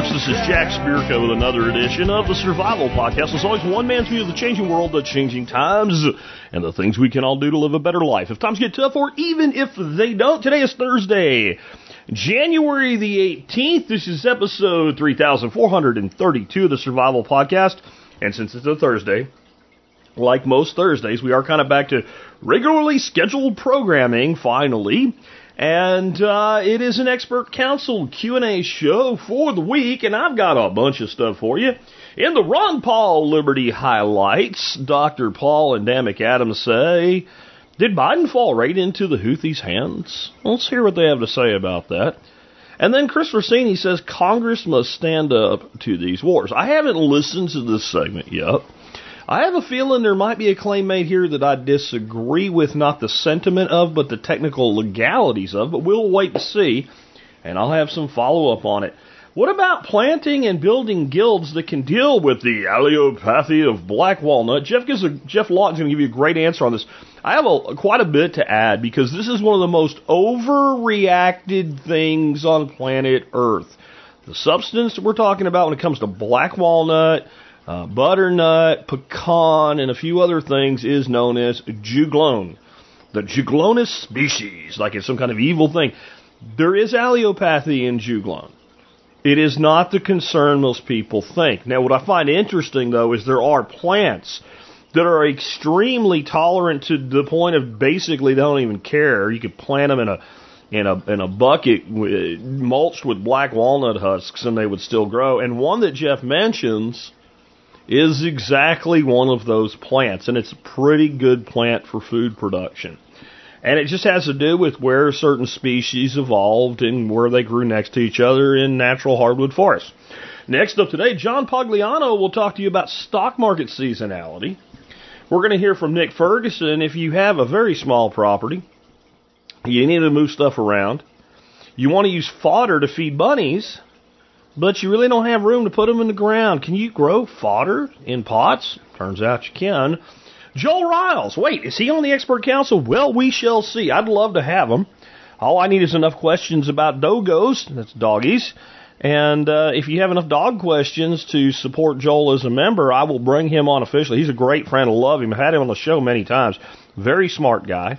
This is Jack Spirko with another edition of the Survival Podcast. It's always one man's view of the changing world, the changing times, and the things we can all do to live a better life. If times get tough, or even if they don't, today is Thursday, January the 18th. This is episode 3432 of the Survival Podcast. And since it's a Thursday, like most Thursdays, we are kind of back to regularly scheduled programming, finally. And uh, it is an expert council Q&A show for the week, and I've got a bunch of stuff for you. In the Ron Paul Liberty highlights, Dr. Paul and Dan McAdams say, did Biden fall right into the Houthis' hands? Let's hear what they have to say about that. And then Chris Rossini says Congress must stand up to these wars. I haven't listened to this segment yet. I have a feeling there might be a claim made here that I disagree with, not the sentiment of, but the technical legalities of, but we'll wait to see, and I'll have some follow up on it. What about planting and building guilds that can deal with the allelopathy of black walnut? Jeff gives a, Jeff Lawton's going to give you a great answer on this. I have a, quite a bit to add because this is one of the most overreacted things on planet Earth. The substance that we're talking about when it comes to black walnut, uh, butternut, pecan, and a few other things is known as juglone. The juglonous species, like it's some kind of evil thing. There is allelopathy in juglone. It is not the concern most people think. Now, what I find interesting, though, is there are plants that are extremely tolerant to the point of basically they don't even care. You could plant them in a in a in a bucket mulched with black walnut husks, and they would still grow. And one that Jeff mentions is exactly one of those plants, and it's a pretty good plant for food production. And it just has to do with where certain species evolved and where they grew next to each other in natural hardwood forests. Next up today, John Pugliano will talk to you about stock market seasonality. We're going to hear from Nick Ferguson. If you have a very small property, you need to move stuff around, you want to use fodder to feed bunnies, but you really don't have room to put them in the ground. Can you grow fodder in pots? Turns out you can. Joel Riles, wait, is he on the expert council? Well, we shall see. I'd love to have him. All I need is enough questions about dogos, that's doggies. And uh, if you have enough dog questions to support Joel as a member, I will bring him on officially. He's a great friend. I love him. I've had him on the show many times. Very smart guy.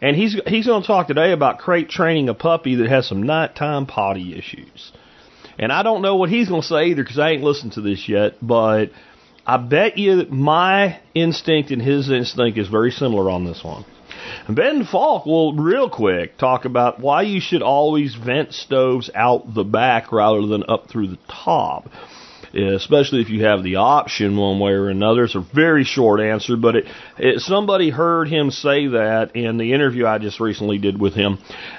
And he's he's going to talk today about crate training a puppy that has some nighttime potty issues. And I don't know what he's going to say either because I ain't listened to this yet, but I bet you that my instinct and his instinct is very similar on this one. Ben Falk will real quick talk about why you should always vent stoves out the back rather than up through the top. Especially if you have the option one way or another. It's a very short answer, but it, it somebody heard him say that in the interview I just recently did with him,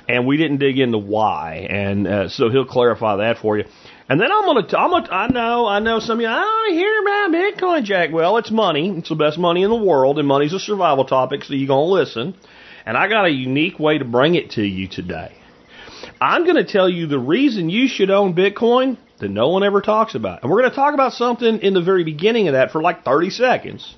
and we didn't dig into why, and uh, so he'll clarify that for you. And then I'm gonna, I'm gonna, I know, I know some of you, I don't hear about Bitcoin, Jack. Well, it's money. It's the best money in the world, and money's a survival topic, so you're gonna listen. And I got a unique way to bring it to you today. I'm gonna tell you the reason you should own Bitcoin that no one ever talks about. And we're gonna talk about something in the very beginning of that for like 30 seconds.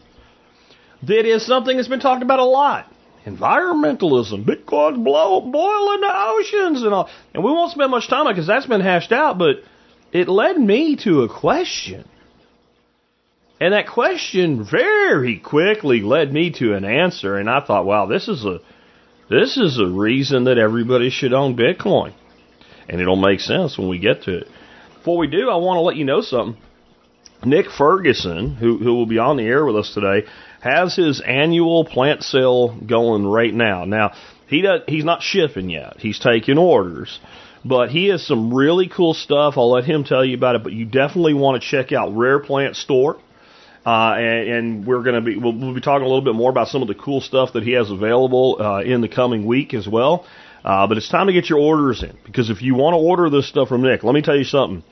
That is something that's been talked about a lot environmentalism, Bitcoin's blow, boiling the oceans and all. And we won't spend much time on it because that's been hashed out, but it led me to a question. And that question very quickly led me to an answer. And I thought, wow, this is a, this is a reason that everybody should own Bitcoin. And it'll make sense when we get to it. Before we do, I want to let you know something. Nick Ferguson, who, who will be on the air with us today, has his annual plant sale going right now. Now, he does, he's not shipping yet. He's taking orders. But he has some really cool stuff. I'll let him tell you about it. But you definitely want to check out Rare Plant Store. Uh, and, and, we're going to be we'll, we'll, be talking a little bit more about some of the cool stuff that he has available uh, in the coming week as well. Uh, but it's time to get your orders in because if you want to order this stuff from Nick, let me tell you something.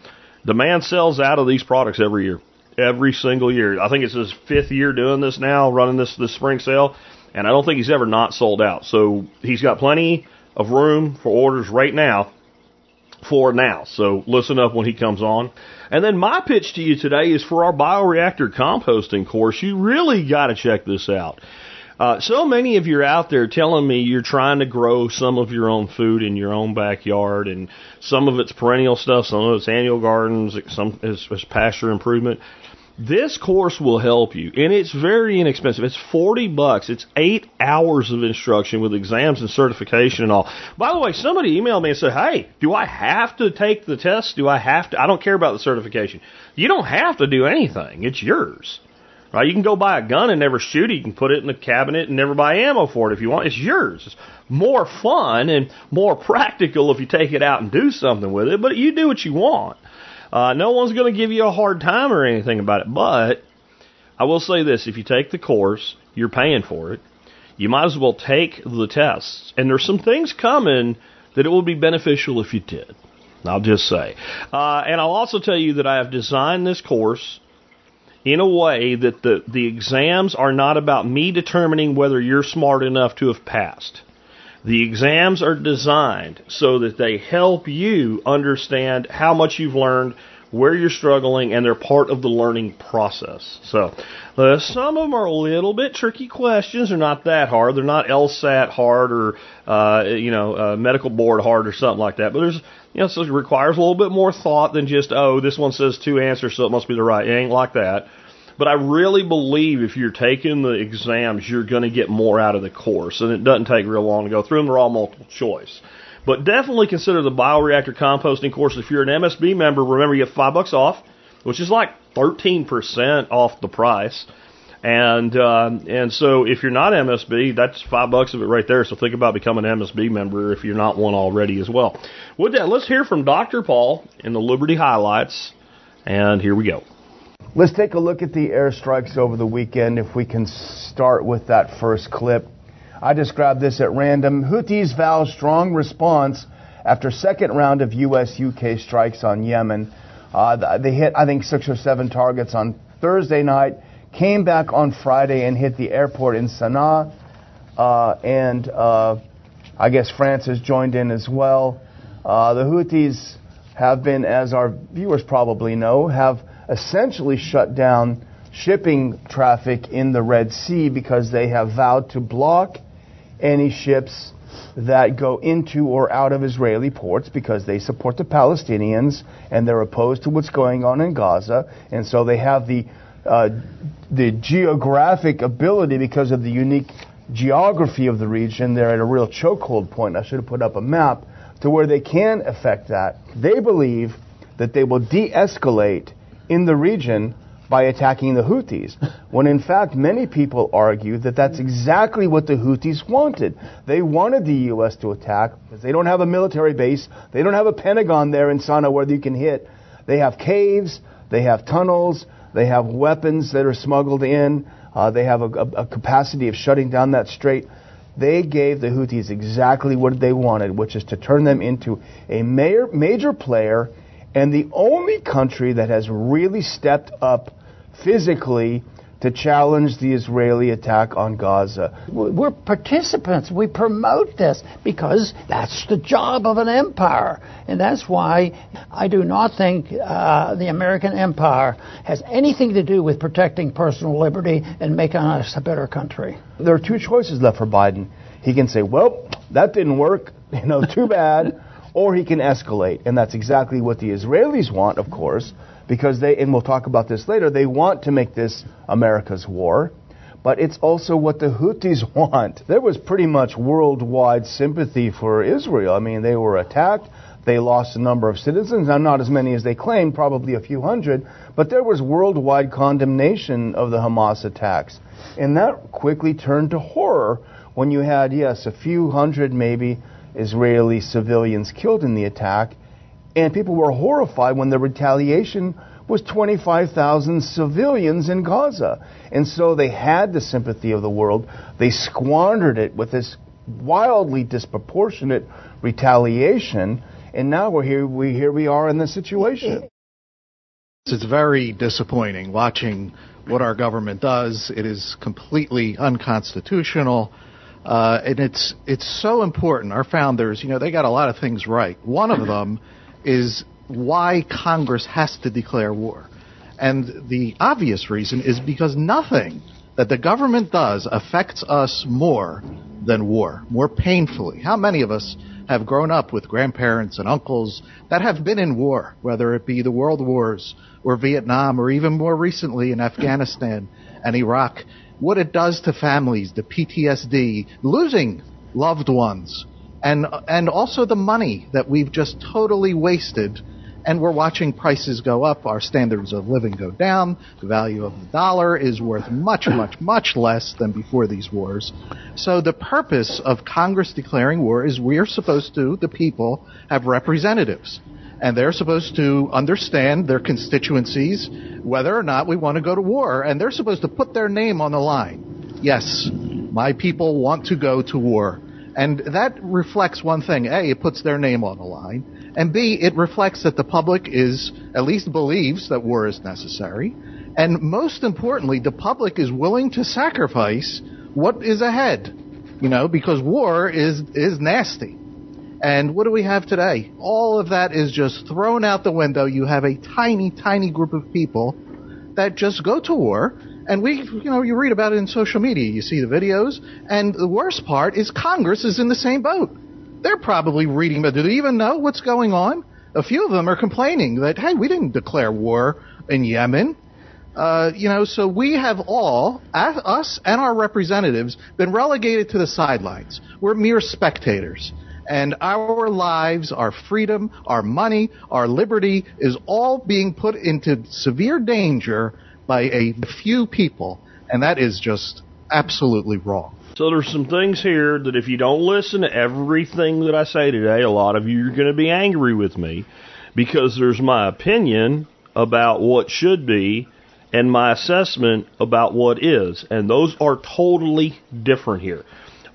The man sells out of these products every year, every single year. I think it's his fifth year doing this now, running this this spring sale, and I don't think he's ever not sold out. So he's got plenty of room for orders right now for now. So listen up when he comes on. And then my pitch to you today is for our bioreactor composting course. You really got to check this out. Uh, so many of you are out there telling me you're trying to grow some of your own food in your own backyard, and some of it's perennial stuff, some of it's annual gardens, some is, is pasture improvement. This course will help you, and it's very inexpensive. It's forty bucks. It's eight hours of instruction with exams and certification and all. By the way, somebody emailed me and said, "Hey, do I have to take the test? Do I have to? I don't care about the certification. You don't have to do anything. It's yours." Right? You can go buy a gun and never shoot it. You can put it in the cabinet and never buy ammo for it if you want. It's yours. It's more fun and more practical if you take it out and do something with it, but you do what you want. Uh, no one's going to give you a hard time or anything about it, but I will say this if you take the course, you're paying for it. You might as well take the tests. And there's some things coming that it would be beneficial if you did. I'll just say. Uh, and I'll also tell you that I have designed this course in a way that the, the exams are not about me determining whether you're smart enough to have passed. The exams are designed so that they help you understand how much you've learned, where you're struggling, and they're part of the learning process. So, uh, some of them are a little bit tricky questions. They're not that hard. They're not LSAT hard or, uh, you know, uh, medical board hard or something like that. But there's, you know, so it requires a little bit more thought than just, oh, this one says two answers, so it must be the right. It ain't like that. But I really believe if you're taking the exams, you're going to get more out of the course, and it doesn't take real long to go through them. They're all multiple choice. But definitely consider the bioreactor composting course. If you're an MSB member, remember you get five bucks off, which is like 13% off the price. And uh, and so if you're not MSB, that's five bucks of it right there. So think about becoming an MSB member if you're not one already as well. With that, let's hear from Dr. Paul in the Liberty highlights. And here we go. Let's take a look at the airstrikes over the weekend if we can start with that first clip. I just grabbed this at random. Houthis vow strong response after second round of U.S. UK strikes on Yemen. Uh, they hit, I think, six or seven targets on Thursday night, came back on Friday and hit the airport in Sana'a. Uh, and uh, I guess France has joined in as well. Uh, the Houthis have been, as our viewers probably know, have essentially shut down shipping traffic in the Red Sea because they have vowed to block any ships that go into or out of Israeli ports because they support the Palestinians and they're opposed to what's going on in Gaza. And so they have the, uh, the geographic ability because of the unique geography of the region. They're at a real chokehold point. I should have put up a map to where they can affect that. They believe that they will de escalate in the region by attacking the Houthis, when in fact many people argue that that's exactly what the Houthis wanted. They wanted the U.S. to attack because they don't have a military base, they don't have a Pentagon there in Sana'a where you can hit. They have caves, they have tunnels, they have weapons that are smuggled in, uh, they have a, a, a capacity of shutting down that strait. They gave the Houthis exactly what they wanted, which is to turn them into a major, major player and the only country that has really stepped up physically to challenge the Israeli attack on Gaza. We're participants. We promote this because that's the job of an empire. And that's why I do not think uh, the American empire has anything to do with protecting personal liberty and making us a better country. There are two choices left for Biden. He can say, well, that didn't work. You know, too bad or he can escalate. And that's exactly what the Israelis want, of course, because they, and we'll talk about this later, they want to make this America's war. But it's also what the Houthis want. There was pretty much worldwide sympathy for Israel. I mean, they were attacked. They lost a number of citizens. Now, not as many as they claimed, probably a few hundred, but there was worldwide condemnation of the Hamas attacks. And that quickly turned to horror when you had, yes, a few hundred maybe Israeli civilians killed in the attack, and people were horrified when the retaliation was 25,000 civilians in Gaza. And so they had the sympathy of the world. They squandered it with this wildly disproportionate retaliation, and now we're here, we, here we are in this situation. It's very disappointing watching what our government does. It is completely unconstitutional. Uh, and it's it's so important. Our founders, you know, they got a lot of things right. One of them is why Congress has to declare war, and the obvious reason is because nothing that the government does affects us more than war, more painfully. How many of us have grown up with grandparents and uncles that have been in war, whether it be the world wars or Vietnam or even more recently in Afghanistan and Iraq? What it does to families, the PTSD, losing loved ones, and, and also the money that we've just totally wasted and we're watching prices go up. Our standards of living go down. The value of the dollar is worth much, much, much less than before these wars. So the purpose of Congress declaring war is we are supposed to, the people, have representatives. And they're supposed to understand their constituencies, whether or not we want to go to war. And they're supposed to put their name on the line. Yes, my people want to go to war. And that reflects one thing. A, it puts their name on the line. And B, it reflects that the public is, at least believes that war is necessary. And most importantly, the public is willing to sacrifice what is ahead. You know, because war is, is nasty. And what do we have today? All of that is just thrown out the window. You have a tiny, tiny group of people that just go to war. And we, you know, you read about it in social media. You see the videos. And the worst part is Congress is in the same boat. They're probably reading, but do they even know what's going on? A few of them are complaining that, hey, we didn't declare war in Yemen. Uh, you know, so we have all, us and our representatives, been relegated to the sidelines. We're mere spectators. And our lives, our freedom, our money, our liberty is all being put into severe danger by a few people. And that is just absolutely wrong. So there's some things here that if you don't listen to everything that I say today, a lot of you are going to be angry with me because there's my opinion about what should be and my assessment about what is. And those are totally different here.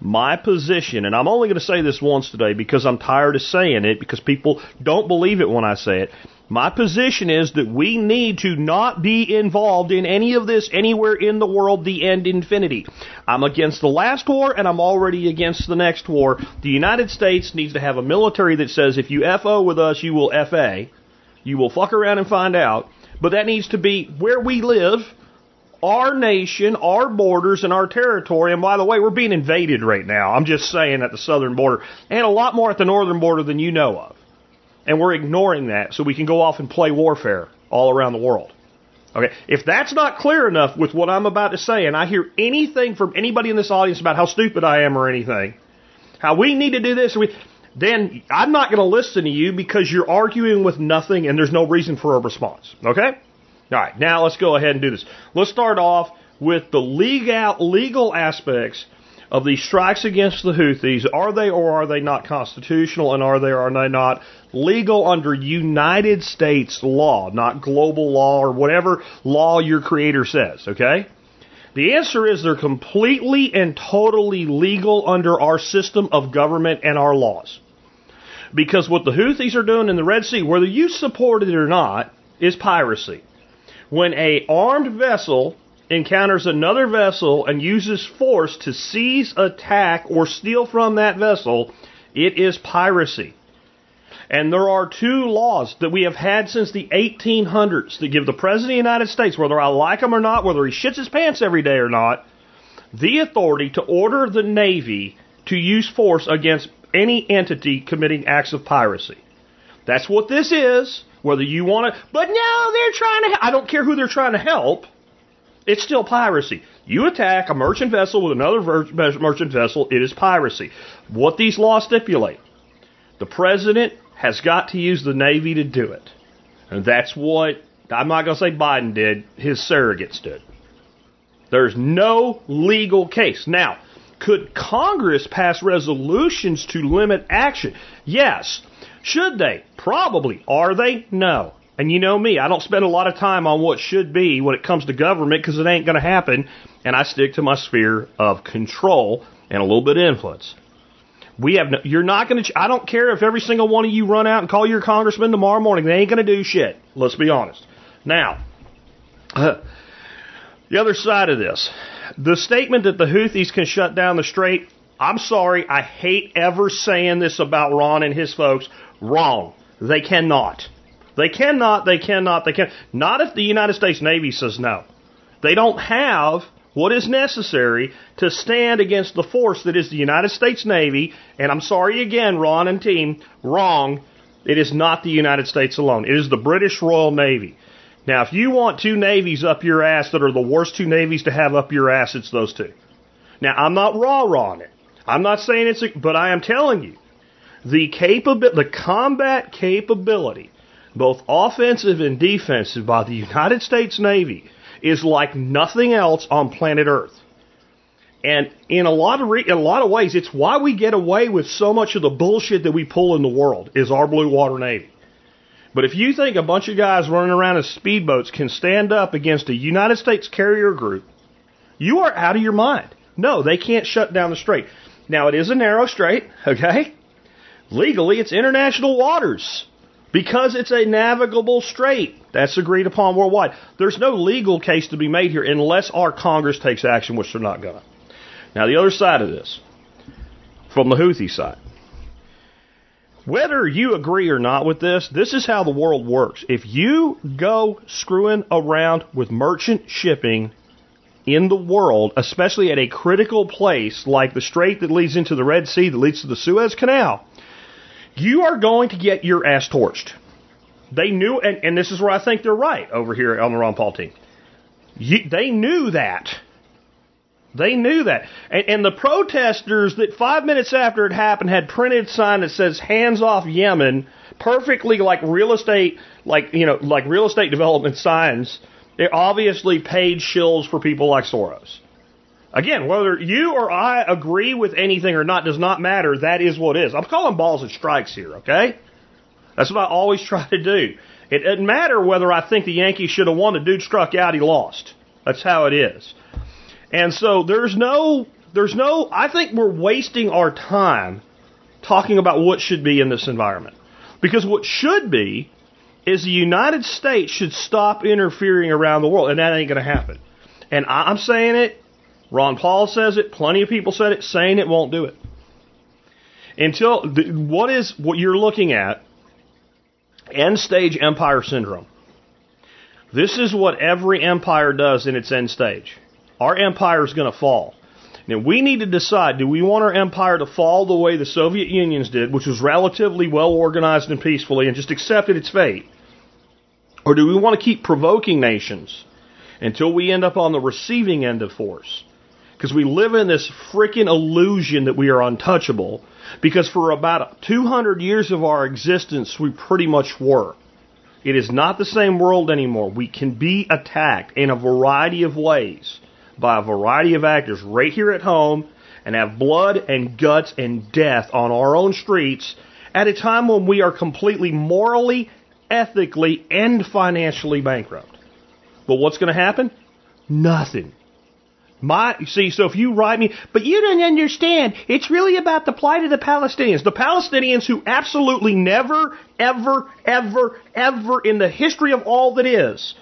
My position, and I'm only going to say this once today because I'm tired of saying it because people don't believe it when I say it. My position is that we need to not be involved in any of this anywhere in the world, the end infinity. I'm against the last war and I'm already against the next war. The United States needs to have a military that says if you FO with us, you will FA. You will fuck around and find out. But that needs to be where we live, our nation, our borders, and our territory. And by the way, we're being invaded right now. I'm just saying at the southern border, and a lot more at the northern border than you know of. And we're ignoring that so we can go off and play warfare all around the world. Okay, if that's not clear enough with what I'm about to say, and I hear anything from anybody in this audience about how stupid I am or anything, how we need to do this, then I'm not going to listen to you because you're arguing with nothing and there's no reason for a response. Okay? All right, now let's go ahead and do this. Let's start off with the legal legal aspects of these strikes against the Houthis, are they or are they not constitutional, and are they or are they not legal under United States law, not global law or whatever law your creator says, okay? The answer is they're completely and totally legal under our system of government and our laws. Because what the Houthis are doing in the Red Sea, whether you support it or not, is piracy. When a armed vessel encounters another vessel and uses force to seize, attack, or steal from that vessel, it is piracy. And there are two laws that we have had since the 1800s that give the President of the United States, whether I like him or not, whether he shits his pants every day or not, the authority to order the Navy to use force against any entity committing acts of piracy. That's what this is. Whether you want to, but no, they're trying to. I don't care who they're trying to help. It's still piracy. You attack a merchant vessel with another merchant vessel, it is piracy. What these laws stipulate the president has got to use the Navy to do it. And that's what, I'm not going to say Biden did, his surrogates did. There's no legal case. Now, could Congress pass resolutions to limit action? Yes. Should they? Probably. Are they? No. And you know me, I don't spend a lot of time on what should be when it comes to government because it ain't going to happen. And I stick to my sphere of control and a little bit of influence. We have no, you're not going to, I don't care if every single one of you run out and call your congressman tomorrow morning. They ain't going to do shit. Let's be honest. Now, uh, the other side of this, the statement that the Houthis can shut down the strait, I'm sorry, I hate ever saying this about Ron and his folks. Wrong. They cannot. They cannot, they cannot, they can not. If the United States Navy says no. They don't have what is necessary to stand against the force that is the United States Navy. And I'm sorry again, Ron and team, wrong. It is not the United States alone. It is the British Royal Navy. Now, if you want two navies up your ass that are the worst two navies to have up your ass, it's those two. Now, I'm not raw raw on it. I'm not saying it's, a, but I am telling you, the the combat capability, both offensive and defensive by the United States Navy is like nothing else on planet Earth. And in a lot of re- in a lot of ways, it's why we get away with so much of the bullshit that we pull in the world is our blue water navy. But if you think a bunch of guys running around in speedboats can stand up against a United States carrier group, you are out of your mind. No, they can't shut down the strait. Now it is a narrow strait, okay? Legally, it's international waters because it's a navigable strait. That's agreed upon worldwide. There's no legal case to be made here unless our Congress takes action, which they're not going to. Now, the other side of this, from the Houthi side, whether you agree or not with this, this is how the world works. If you go screwing around with merchant shipping in the world, especially at a critical place like the strait that leads into the Red Sea, that leads to the Suez Canal, you are going to get your ass torched. They knew, and, and this is where I think they're right over here on the Ron Paul team. You, they knew that. They knew that. And, and, the protesters that five minutes after it happened had printed sign that says hands off Yemen, perfectly like real estate, like, you know, like real estate development signs. It obviously paid shills for people like Soros. Again, whether you or I agree with anything or not does not matter. That is what is. I'm calling balls and strikes here, okay? That's what I always try to do. It doesn't matter whether I think the Yankees should have won. The dude struck out, he lost. That's how it is. And so there's no, there's no, I think we're wasting our time talking about what should be in this environment. Because what should be is the United States should stop interfering around the world, and that ain't going to happen. And I'm saying it, Ron Paul says it. Plenty of people said it. Saying it won't do it. Until what is what you're looking at? End stage empire syndrome. This is what every empire does in its end stage. Our empire is going to fall. Now we need to decide: do we want our empire to fall the way the Soviet Union's did, which was relatively well organized and peacefully, and just accepted its fate, or do we want to keep provoking nations until we end up on the receiving end of force? Because we live in this freaking illusion that we are untouchable. Because for about 200 years of our existence, we pretty much were. It is not the same world anymore. We can be attacked in a variety of ways by a variety of actors right here at home and have blood and guts and death on our own streets at a time when we are completely morally, ethically, and financially bankrupt. But what's going to happen? Nothing. My, see, so if you write me, but you don't understand, it's really about the plight of the Palestinians. The Palestinians who absolutely never, ever, ever, ever in the history of all that is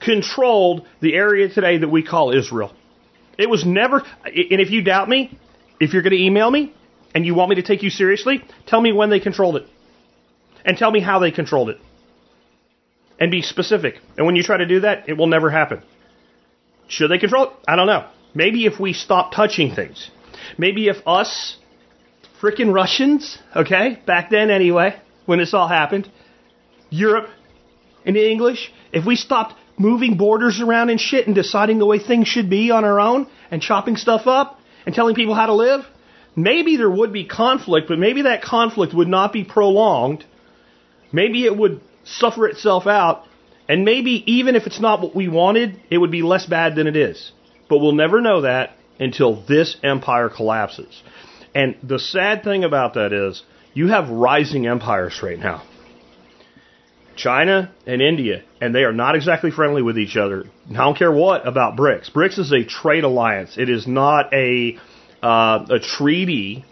controlled the area today that we call Israel. It was never, and if you doubt me, if you're going to email me and you want me to take you seriously, tell me when they controlled it. And tell me how they controlled it. And be specific. And when you try to do that, it will never happen. Should they control it? I don't know. Maybe if we stop touching things. Maybe if us, frickin' Russians, okay, back then anyway, when this all happened, Europe and the English, if we stopped moving borders around and shit and deciding the way things should be on our own and chopping stuff up and telling people how to live, maybe there would be conflict, but maybe that conflict would not be prolonged. Maybe it would suffer itself out and maybe even if it's not what we wanted, it would be less bad than it is. But we'll never know that until this empire collapses. And the sad thing about that is you have rising empires right now. China and India, and they are not exactly friendly with each other. I don't care what about BRICS. BRICS is a trade alliance. It is not a uh, a treaty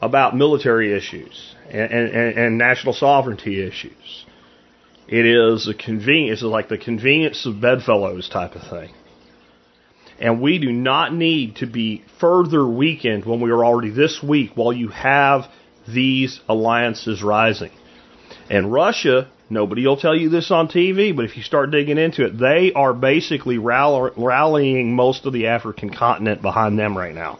about military issues and, and, and national sovereignty issues. It is a convenience, it's like the convenience of bedfellows type of thing. And we do not need to be further weakened when we are already this weak while you have these alliances rising. And Russia Nobody will tell you this on TV, but if you start digging into it, they are basically rallying most of the African continent behind them right now.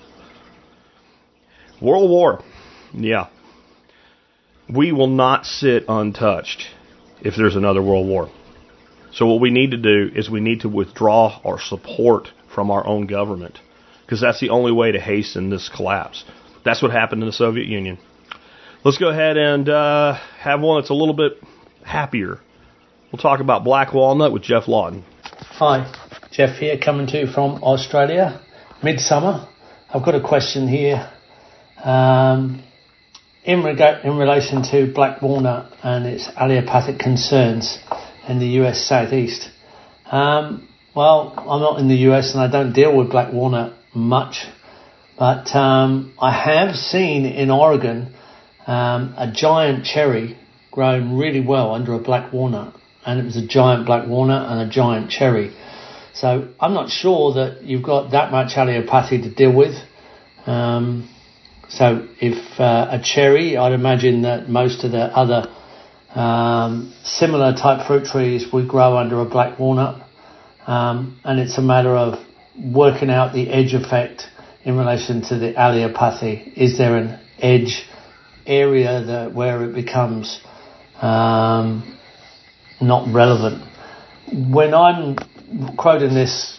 World War. Yeah. We will not sit untouched if there's another World War. So what we need to do is we need to withdraw our support from our own government because that's the only way to hasten this collapse. That's what happened in the Soviet Union. Let's go ahead and uh, have one that's a little bit happier. We'll talk about black walnut with Jeff Lawton. Hi, Jeff here, coming to you from Australia, midsummer. I've got a question here um, in, in relation to black walnut and its allelopathic concerns in the US southeast. Um, well, I'm not in the US and I don't deal with black walnut much, but um, I have seen in Oregon um, a giant cherry grown really well under a black walnut, and it was a giant black walnut and a giant cherry. So I'm not sure that you've got that much allelopathy to deal with. Um, so if uh, a cherry, I'd imagine that most of the other um, similar type fruit trees would grow under a black walnut, um, and it's a matter of working out the edge effect in relation to the allelopathy. Is there an edge area that where it becomes um, not relevant. When I'm quoting this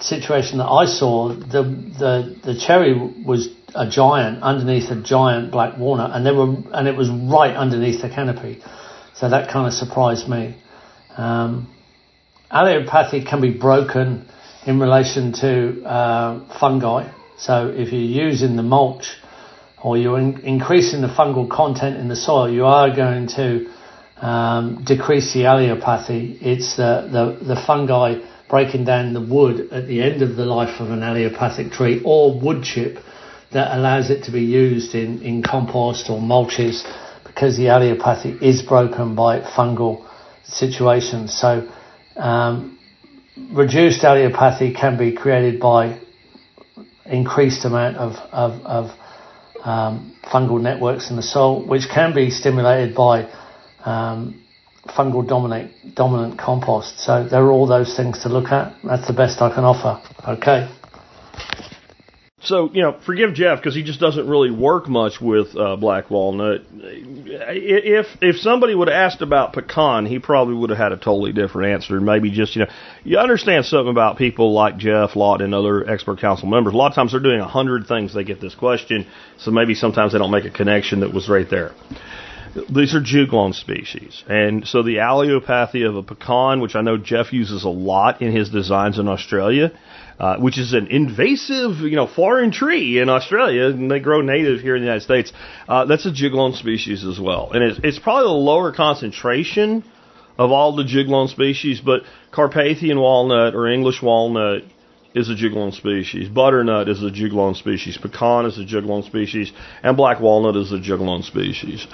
situation that I saw, the the the cherry was a giant underneath a giant black walnut, and they were and it was right underneath the canopy, so that kind of surprised me. Um, allelopathy can be broken in relation to uh, fungi. So if you're using the mulch or you're in, increasing the fungal content in the soil, you are going to um, decrease the allelopathy. It's the, the, fungi breaking down the wood at the end of the life of an allelopathic tree or wood chip that allows it to be used in, in compost or mulches because the allelopathy is broken by fungal situations. So um, reduced allelopathy can be created by increased amount of, of, of um, fungal networks in the soil, which can be stimulated by um, fungal dominate, dominant compost. So there are all those things to look at. That's the best I can offer. Okay. So you know, forgive Jeff because he just doesn't really work much with uh, black walnut. If if somebody would have asked about pecan, he probably would have had a totally different answer. Maybe just you know, you understand something about people like Jeff Lawton and other expert council members. A lot of times they're doing a hundred things. They get this question, so maybe sometimes they don't make a connection that was right there. These are juglone species, and so the allelopathy of a pecan, which I know Jeff uses a lot in his designs in Australia uh, which is an invasive, you know, foreign tree in Australia, and they grow native here in the United States. Uh, that's a juglone species as well, and it's, it's probably the lower concentration of all the juglone species, but Carpathian walnut or English walnut is a juglone species. Butternut is a juglone species. Pecan is a juglone species. And black walnut is a juglone species.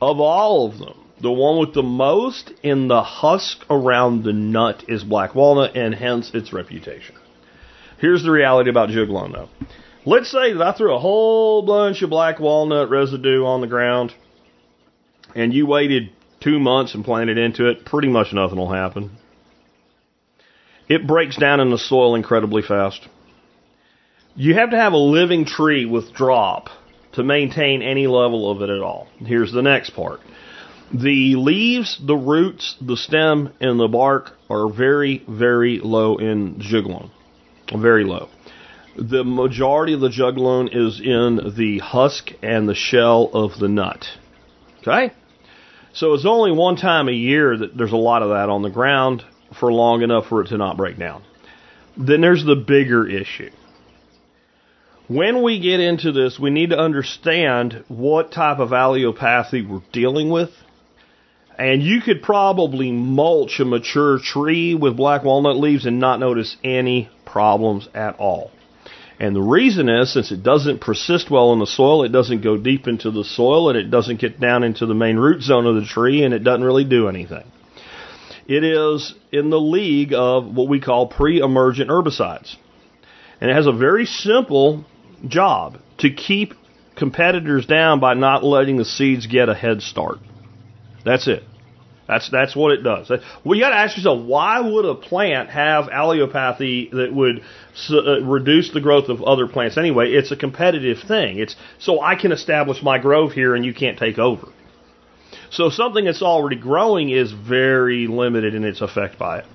Of all of them, the one with the most in the husk around the nut is black walnut, and hence its reputation. Here's the reality about juglone, though. Let's say that I threw a whole bunch of black walnut residue on the ground, and you waited two months and planted into it. Pretty much nothing will happen. It breaks down in the soil incredibly fast. You have to have a living tree with drop to maintain any level of it at all. Here's the next part. The leaves, the roots, the stem, and the bark are very, very low in juglone very low. The majority of the juglone is in the husk and the shell of the nut. Okay? So it's only one time a year that there's a lot of that on the ground for long enough for it to not break down. Then there's the bigger issue. When we get into this, we need to understand what type of allelopathy we're dealing with. And you could probably mulch a mature tree with black walnut leaves and not notice any problems at all. And the reason is since it doesn't persist well in the soil, it doesn't go deep into the soil, and it doesn't get down into the main root zone of the tree, and it doesn't really do anything. It is in the league of what we call pre emergent herbicides. And it has a very simple job to keep competitors down by not letting the seeds get a head start. That's it. That's that's what it does. Well, you got to ask yourself, why would a plant have allelopathy that would uh, reduce the growth of other plants anyway? It's a competitive thing. It's so I can establish my grove here and you can't take over. So something that's already growing is very limited in its effect by it.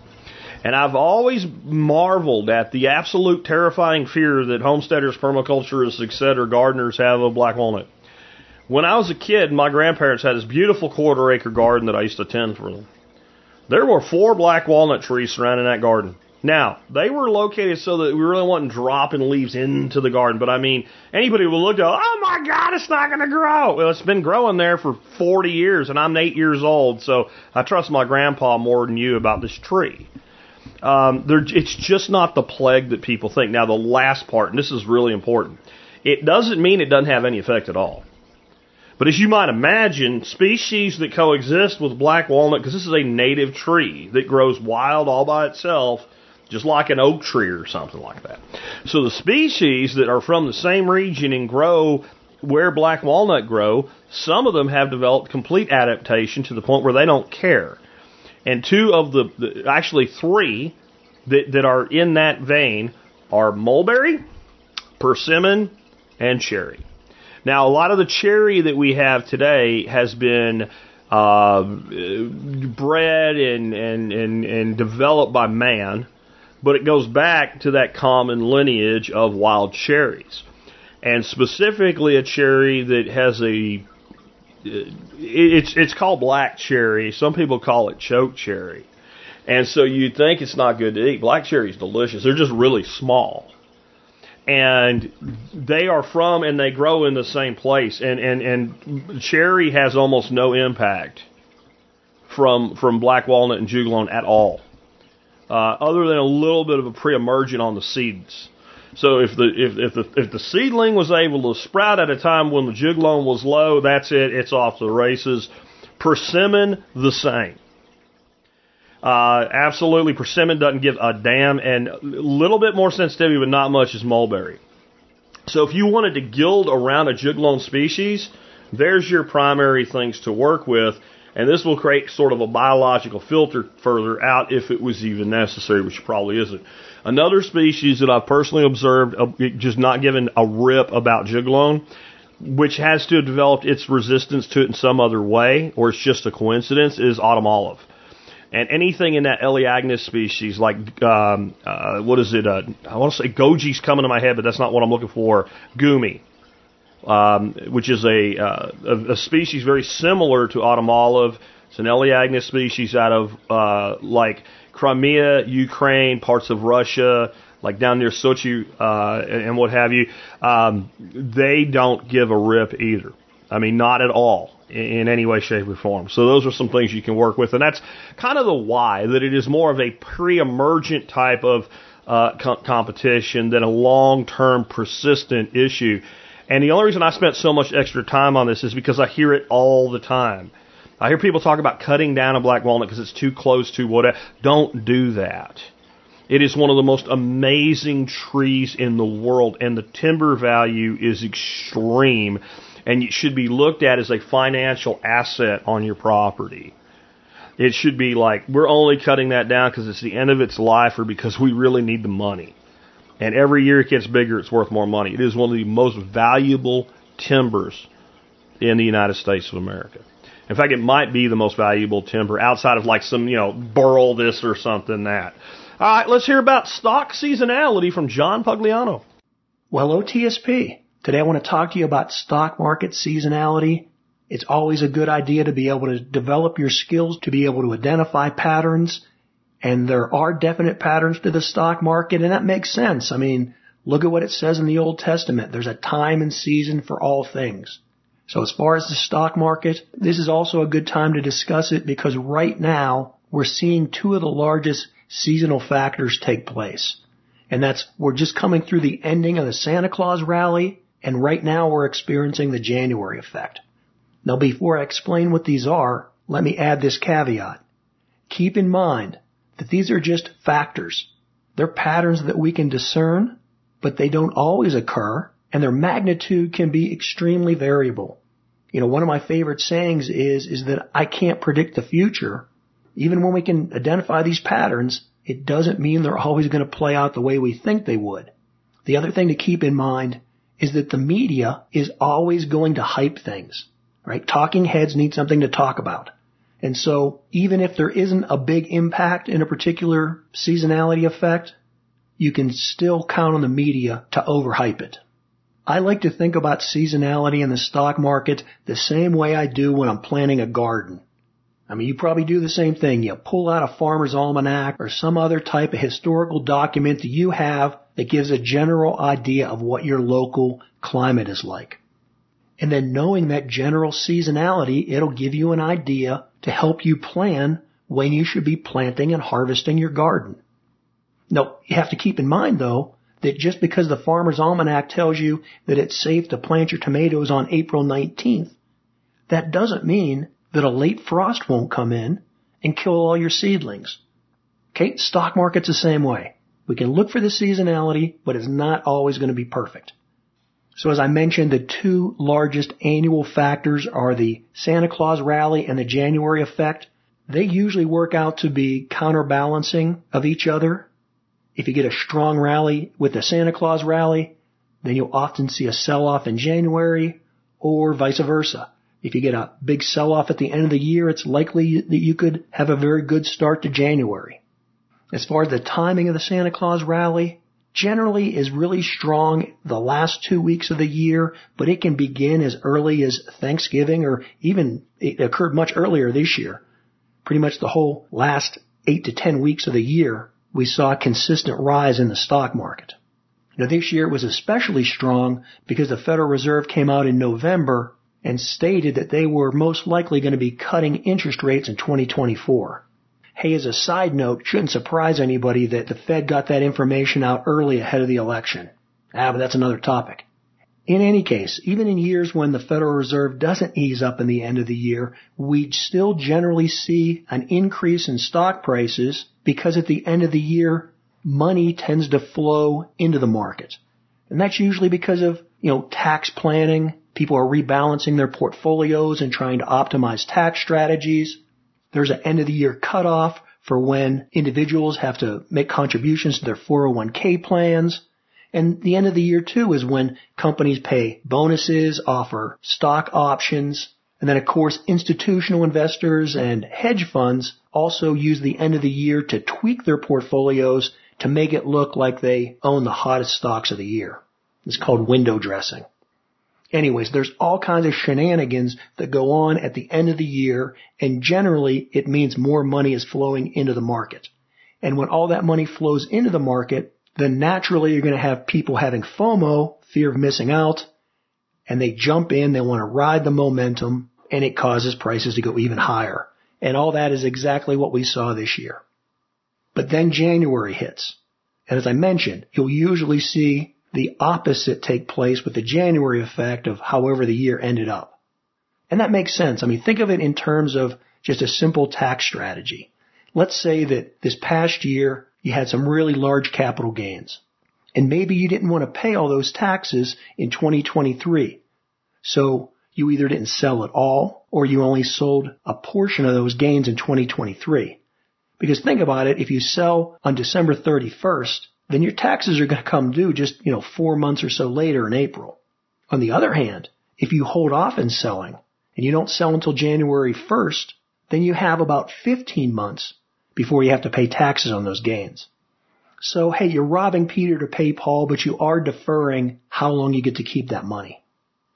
And I've always marveled at the absolute terrifying fear that homesteaders, permaculturists, etc., gardeners have of black walnut. When I was a kid, my grandparents had this beautiful quarter acre garden that I used to tend for them. There were four black walnut trees surrounding that garden. Now, they were located so that we really wasn't dropping leaves into the garden, but I mean, anybody would look at, oh my God, it's not going to grow. Well, it's been growing there for 40 years, and I'm eight years old, so I trust my grandpa more than you about this tree. Um, it's just not the plague that people think. Now, the last part, and this is really important, it doesn't mean it doesn't have any effect at all. But as you might imagine, species that coexist with black walnut, because this is a native tree that grows wild all by itself, just like an oak tree or something like that. So the species that are from the same region and grow where black walnut grow, some of them have developed complete adaptation to the point where they don't care. And two of the, the actually three that, that are in that vein are mulberry, persimmon, and cherry. Now, a lot of the cherry that we have today has been uh, bred and, and, and, and developed by man, but it goes back to that common lineage of wild cherries. And specifically a cherry that has a it's it's called black cherry. Some people call it choke cherry. And so you think it's not good to eat. Black cherry is delicious. They're just really small and they are from and they grow in the same place. And and and cherry has almost no impact from from black walnut and juglone at all uh, other than a little bit of a pre-emergent on the seeds. So if the if if the if the seedling was able to sprout at a time when the juglone was low that's it it's off the races. Persimmon the same uh, absolutely, persimmon doesn't give a damn, and a little bit more sensitivity, but not much as mulberry. So if you wanted to guild around a juglone species, there's your primary things to work with, and this will create sort of a biological filter further out if it was even necessary, which probably isn't. Another species that I've personally observed, uh, just not given a rip about juglone, which has to have developed its resistance to it in some other way, or it's just a coincidence, is autumn olive and anything in that Elaeagnus species, like um, uh, what is it? Uh, I want to say goji's coming to my head, but that's not what I'm looking for. Goumi, um, which is a, uh, a, a species very similar to autumn olive. It's an Elaeagnus species out of uh, like Crimea, Ukraine, parts of Russia, like down near Sochi uh, and, and what have you. Um, they don't give a rip either. I mean, not at all in any way, shape, or form. So those are some things you can work with, and that's kind of the why that it is more of a pre-emergent type of uh, co- competition than a long-term persistent issue. And the only reason I spent so much extra time on this is because I hear it all the time. I hear people talk about cutting down a black walnut because it's too close to whatever. Don't do that. It is one of the most amazing trees in the world, and the timber value is extreme and it should be looked at as a financial asset on your property. It should be like, we're only cutting that down because it's the end of its life or because we really need the money. And every year it gets bigger, it's worth more money. It is one of the most valuable timbers in the United States of America. In fact, it might be the most valuable timber outside of like some, you know, burl this or something that. All right, let's hear about stock seasonality from John Pugliano. Well, OTSP. Today I want to talk to you about stock market seasonality. It's always a good idea to be able to develop your skills to be able to identify patterns. And there are definite patterns to the stock market and that makes sense. I mean, look at what it says in the Old Testament. There's a time and season for all things. So as far as the stock market, this is also a good time to discuss it because right now we're seeing two of the largest seasonal factors take place. And that's, we're just coming through the ending of the Santa Claus rally and right now we're experiencing the January effect. Now before I explain what these are, let me add this caveat. Keep in mind that these are just factors. They're patterns that we can discern, but they don't always occur, and their magnitude can be extremely variable. You know, one of my favorite sayings is, is that I can't predict the future. Even when we can identify these patterns, it doesn't mean they're always going to play out the way we think they would. The other thing to keep in mind is that the media is always going to hype things, right? Talking heads need something to talk about. And so even if there isn't a big impact in a particular seasonality effect, you can still count on the media to overhype it. I like to think about seasonality in the stock market the same way I do when I'm planting a garden. I mean, you probably do the same thing. You pull out a farmer's almanac or some other type of historical document that you have that gives a general idea of what your local climate is like. And then knowing that general seasonality, it'll give you an idea to help you plan when you should be planting and harvesting your garden. Now, you have to keep in mind though, that just because the farmer's almanac tells you that it's safe to plant your tomatoes on April 19th, that doesn't mean that a late frost won't come in and kill all your seedlings. Okay, stock market's the same way. We can look for the seasonality, but it's not always going to be perfect. So as I mentioned, the two largest annual factors are the Santa Claus rally and the January effect. They usually work out to be counterbalancing of each other. If you get a strong rally with the Santa Claus rally, then you'll often see a sell-off in January or vice versa. If you get a big sell-off at the end of the year, it's likely that you could have a very good start to January. As far as the timing of the Santa Claus rally, generally is really strong the last two weeks of the year, but it can begin as early as Thanksgiving or even it occurred much earlier this year. Pretty much the whole last eight to ten weeks of the year, we saw a consistent rise in the stock market. Now this year it was especially strong because the Federal Reserve came out in November and stated that they were most likely going to be cutting interest rates in 2024. Hey, as a side note, shouldn't surprise anybody that the Fed got that information out early ahead of the election. Ah, but that's another topic. In any case, even in years when the Federal Reserve doesn't ease up in the end of the year, we still generally see an increase in stock prices because at the end of the year, money tends to flow into the market. And that's usually because of, you know, tax planning. People are rebalancing their portfolios and trying to optimize tax strategies. There's an end of the year cutoff for when individuals have to make contributions to their 401k plans. And the end of the year too is when companies pay bonuses, offer stock options, and then of course institutional investors and hedge funds also use the end of the year to tweak their portfolios to make it look like they own the hottest stocks of the year. It's called window dressing. Anyways, there's all kinds of shenanigans that go on at the end of the year, and generally it means more money is flowing into the market. And when all that money flows into the market, then naturally you're going to have people having FOMO, fear of missing out, and they jump in, they want to ride the momentum, and it causes prices to go even higher. And all that is exactly what we saw this year. But then January hits. And as I mentioned, you'll usually see the opposite take place with the January effect of however the year ended up. And that makes sense. I mean, think of it in terms of just a simple tax strategy. Let's say that this past year you had some really large capital gains. And maybe you didn't want to pay all those taxes in 2023. So you either didn't sell at all or you only sold a portion of those gains in 2023. Because think about it, if you sell on December 31st, then your taxes are going to come due just, you know, four months or so later in April. On the other hand, if you hold off in selling and you don't sell until January 1st, then you have about 15 months before you have to pay taxes on those gains. So, hey, you're robbing Peter to pay Paul, but you are deferring how long you get to keep that money.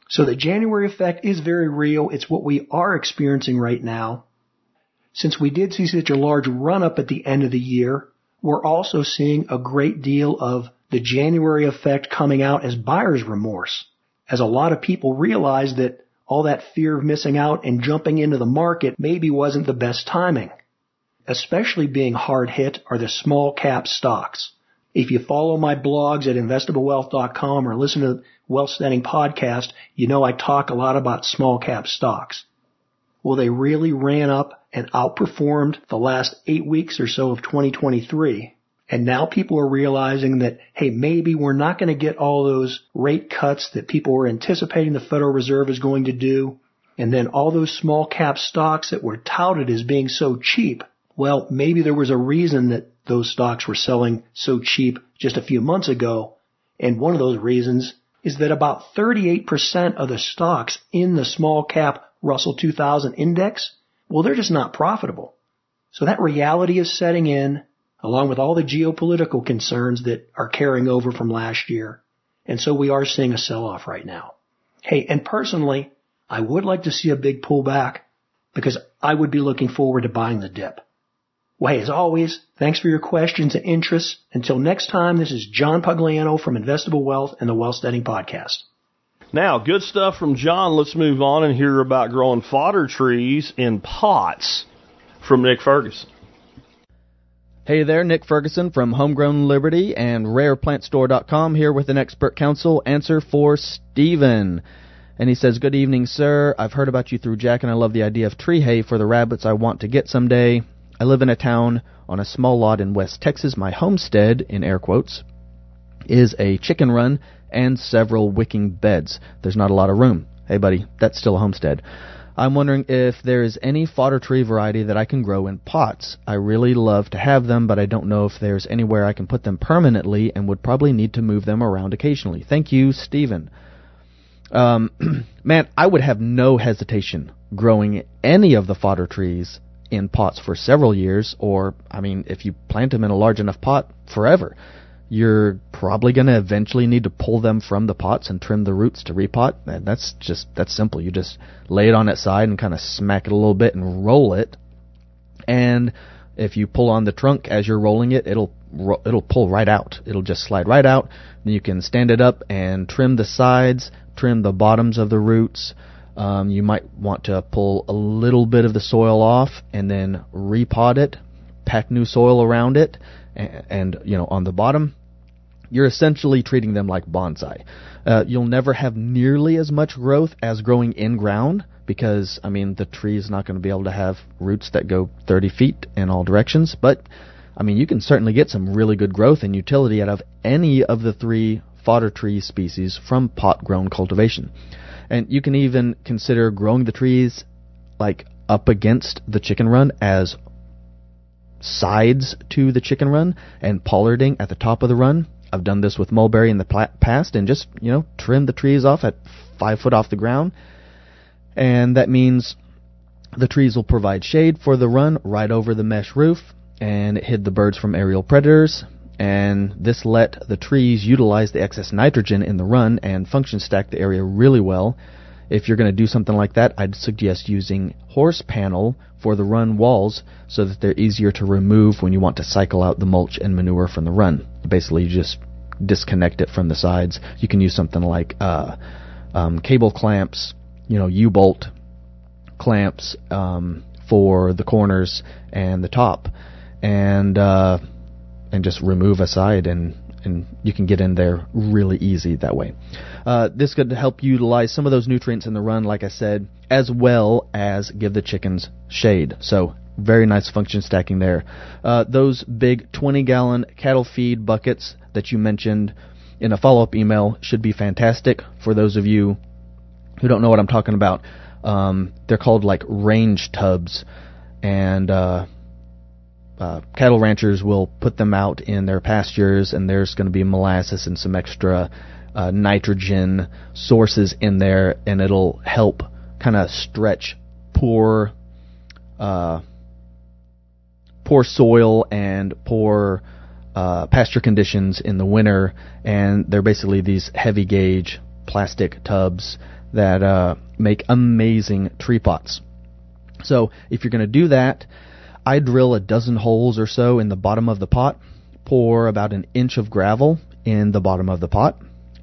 So the January effect is very real. It's what we are experiencing right now. Since we did see such a large run up at the end of the year, we're also seeing a great deal of the January effect coming out as buyer's remorse, as a lot of people realize that all that fear of missing out and jumping into the market maybe wasn't the best timing. Especially being hard hit are the small cap stocks. If you follow my blogs at investablewealth.com or listen to the Wealth Standard podcast, you know I talk a lot about small cap stocks. Well, they really ran up and outperformed the last eight weeks or so of 2023. And now people are realizing that, hey, maybe we're not going to get all those rate cuts that people were anticipating the Federal Reserve is going to do. And then all those small cap stocks that were touted as being so cheap, well, maybe there was a reason that those stocks were selling so cheap just a few months ago. And one of those reasons is that about 38% of the stocks in the small cap Russell 2000 index, well, they're just not profitable. So that reality is setting in along with all the geopolitical concerns that are carrying over from last year. And so we are seeing a sell off right now. Hey, and personally, I would like to see a big pullback because I would be looking forward to buying the dip. Well, hey, as always, thanks for your questions and interests. Until next time, this is John Pugliano from Investable Wealth and the Wealth Standard Podcast. Now, good stuff from John. Let's move on and hear about growing fodder trees in pots from Nick Ferguson. Hey there, Nick Ferguson from Homegrown Liberty and RarePlantStore.com here with an expert council answer for Stephen. And he says, Good evening, sir. I've heard about you through Jack, and I love the idea of tree hay for the rabbits I want to get someday. I live in a town on a small lot in West Texas. My homestead, in air quotes, is a chicken run and several wicking beds. There's not a lot of room. Hey, buddy, that's still a homestead. I'm wondering if there is any fodder tree variety that I can grow in pots. I really love to have them, but I don't know if there's anywhere I can put them permanently and would probably need to move them around occasionally. Thank you, Stephen. Um, man, I would have no hesitation growing any of the fodder trees in pots for several years, or, I mean, if you plant them in a large enough pot, forever you're probably going to eventually need to pull them from the pots and trim the roots to repot. And that's just that's simple. You just lay it on its side and kind of smack it a little bit and roll it. And if you pull on the trunk as you're rolling it, it'll it'll pull right out. It'll just slide right out. Then you can stand it up and trim the sides, trim the bottoms of the roots. Um, you might want to pull a little bit of the soil off and then repot it, pack new soil around it, and, you know on the bottom you're essentially treating them like bonsai. Uh, you'll never have nearly as much growth as growing in ground because, I mean, the tree is not going to be able to have roots that go 30 feet in all directions. But, I mean, you can certainly get some really good growth and utility out of any of the three fodder tree species from pot grown cultivation. And you can even consider growing the trees like up against the chicken run as sides to the chicken run and pollarding at the top of the run. I've done this with mulberry in the past and just, you know, trim the trees off at five foot off the ground. And that means the trees will provide shade for the run right over the mesh roof and it hid the birds from aerial predators. And this let the trees utilize the excess nitrogen in the run and function stack the area really well if you're going to do something like that, I'd suggest using horse panel for the run walls so that they're easier to remove when you want to cycle out the mulch and manure from the run. Basically, you just disconnect it from the sides. You can use something like uh, um, cable clamps, you know, U-bolt clamps um, for the corners and the top, and uh, and just remove a side and you can get in there really easy that way. Uh, this could help utilize some of those nutrients in the run, like I said, as well as give the chickens shade. So very nice function stacking there. Uh, those big 20 gallon cattle feed buckets that you mentioned in a follow up email should be fantastic for those of you who don't know what I'm talking about. Um, they're called like range tubs, and uh, uh, cattle ranchers will put them out in their pastures, and there's going to be molasses and some extra uh, nitrogen sources in there, and it'll help kind of stretch poor, uh, poor soil and poor uh, pasture conditions in the winter. And they're basically these heavy gauge plastic tubs that uh, make amazing tree pots. So if you're going to do that, I drill a dozen holes or so in the bottom of the pot, pour about an inch of gravel in the bottom of the pot,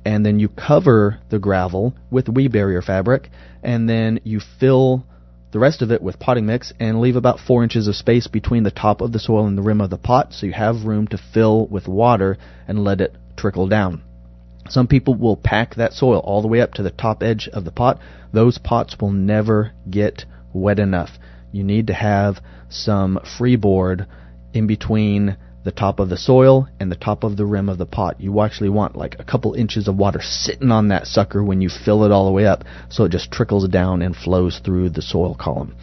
and then you cover the gravel with weed barrier fabric, and then you fill the rest of it with potting mix and leave about four inches of space between the top of the soil and the rim of the pot so you have room to fill with water and let it trickle down. Some people will pack that soil all the way up to the top edge of the pot. Those pots will never get wet enough. You need to have some freeboard in between the top of the soil and the top of the rim of the pot. You actually want like a couple inches of water sitting on that sucker when you fill it all the way up so it just trickles down and flows through the soil column.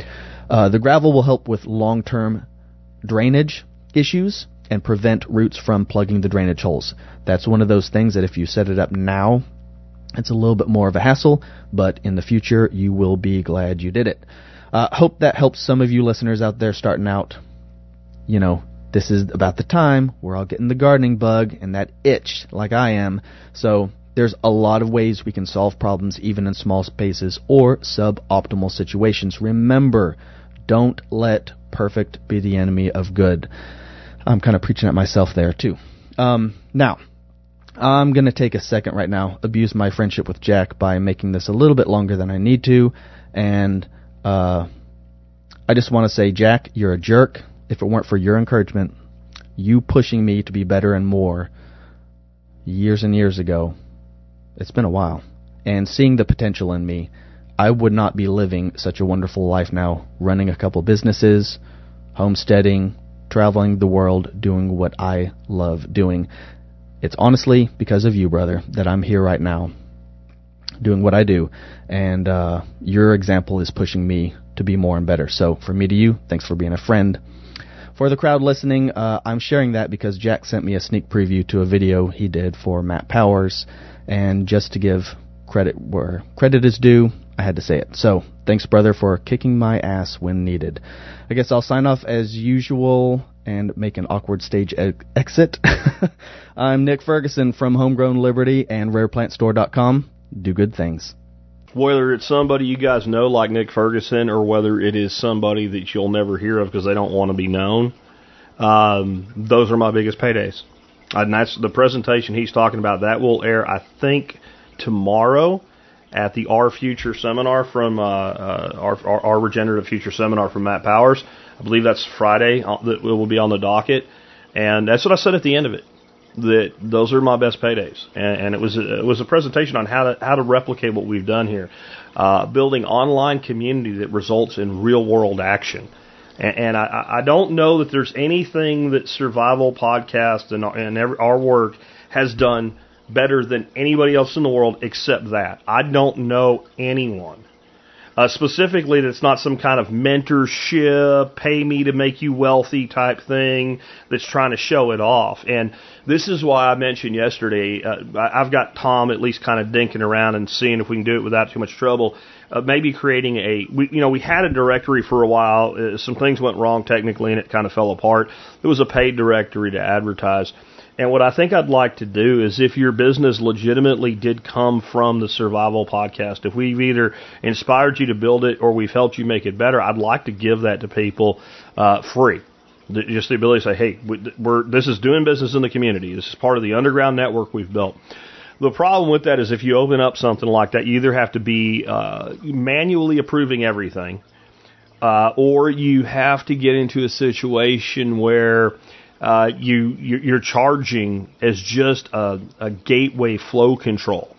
Uh, the gravel will help with long term drainage issues and prevent roots from plugging the drainage holes. That's one of those things that if you set it up now, it's a little bit more of a hassle, but in the future you will be glad you did it. Uh, hope that helps some of you listeners out there starting out. You know, this is about the time we're all getting the gardening bug and that itch like I am. So there's a lot of ways we can solve problems even in small spaces or suboptimal situations. Remember, don't let perfect be the enemy of good. I'm kind of preaching at myself there too. Um, now, I'm going to take a second right now, abuse my friendship with Jack by making this a little bit longer than I need to, and uh, I just want to say, Jack, you're a jerk. If it weren't for your encouragement, you pushing me to be better and more years and years ago, it's been a while, and seeing the potential in me, I would not be living such a wonderful life now, running a couple businesses, homesteading, traveling the world, doing what I love doing. It's honestly because of you, brother, that I'm here right now, doing what I do, and uh, your example is pushing me to be more and better. So, from me to you, thanks for being a friend. For the crowd listening, uh, I'm sharing that because Jack sent me a sneak preview to a video he did for Matt Powers, and just to give credit where credit is due, I had to say it. So, thanks, brother, for kicking my ass when needed. I guess I'll sign off as usual and make an awkward stage e- exit. I'm Nick Ferguson from Homegrown Liberty and RarePlantStore.com. Do good things. Whether it's somebody you guys know like Nick Ferguson or whether it is somebody that you'll never hear of because they don't want to be known, um, those are my biggest paydays. And that's the presentation he's talking about. That will air, I think, tomorrow at the Our Future seminar from uh, uh, our, our, our Regenerative Future seminar from Matt Powers. I believe that's Friday uh, that will be on the docket, and that's what I said at the end of it. That those are my best paydays, and, and it was a, it was a presentation on how to how to replicate what we've done here, uh, building online community that results in real world action. And, and I, I don't know that there's anything that Survival Podcast and, and every, our work has done better than anybody else in the world except that. I don't know anyone. Uh, specifically, that's not some kind of mentorship, pay me to make you wealthy type thing that's trying to show it off. And this is why I mentioned yesterday, uh, I've got Tom at least kind of dinking around and seeing if we can do it without too much trouble. Uh, maybe creating a, we, you know, we had a directory for a while. Uh, some things went wrong technically and it kind of fell apart. It was a paid directory to advertise. And what I think I'd like to do is if your business legitimately did come from the Survival Podcast, if we've either inspired you to build it or we've helped you make it better, I'd like to give that to people uh, free. Just the ability to say, hey, we're, this is doing business in the community. This is part of the underground network we've built. The problem with that is if you open up something like that, you either have to be uh, manually approving everything, uh, or you have to get into a situation where uh, you you're charging as just a, a gateway flow control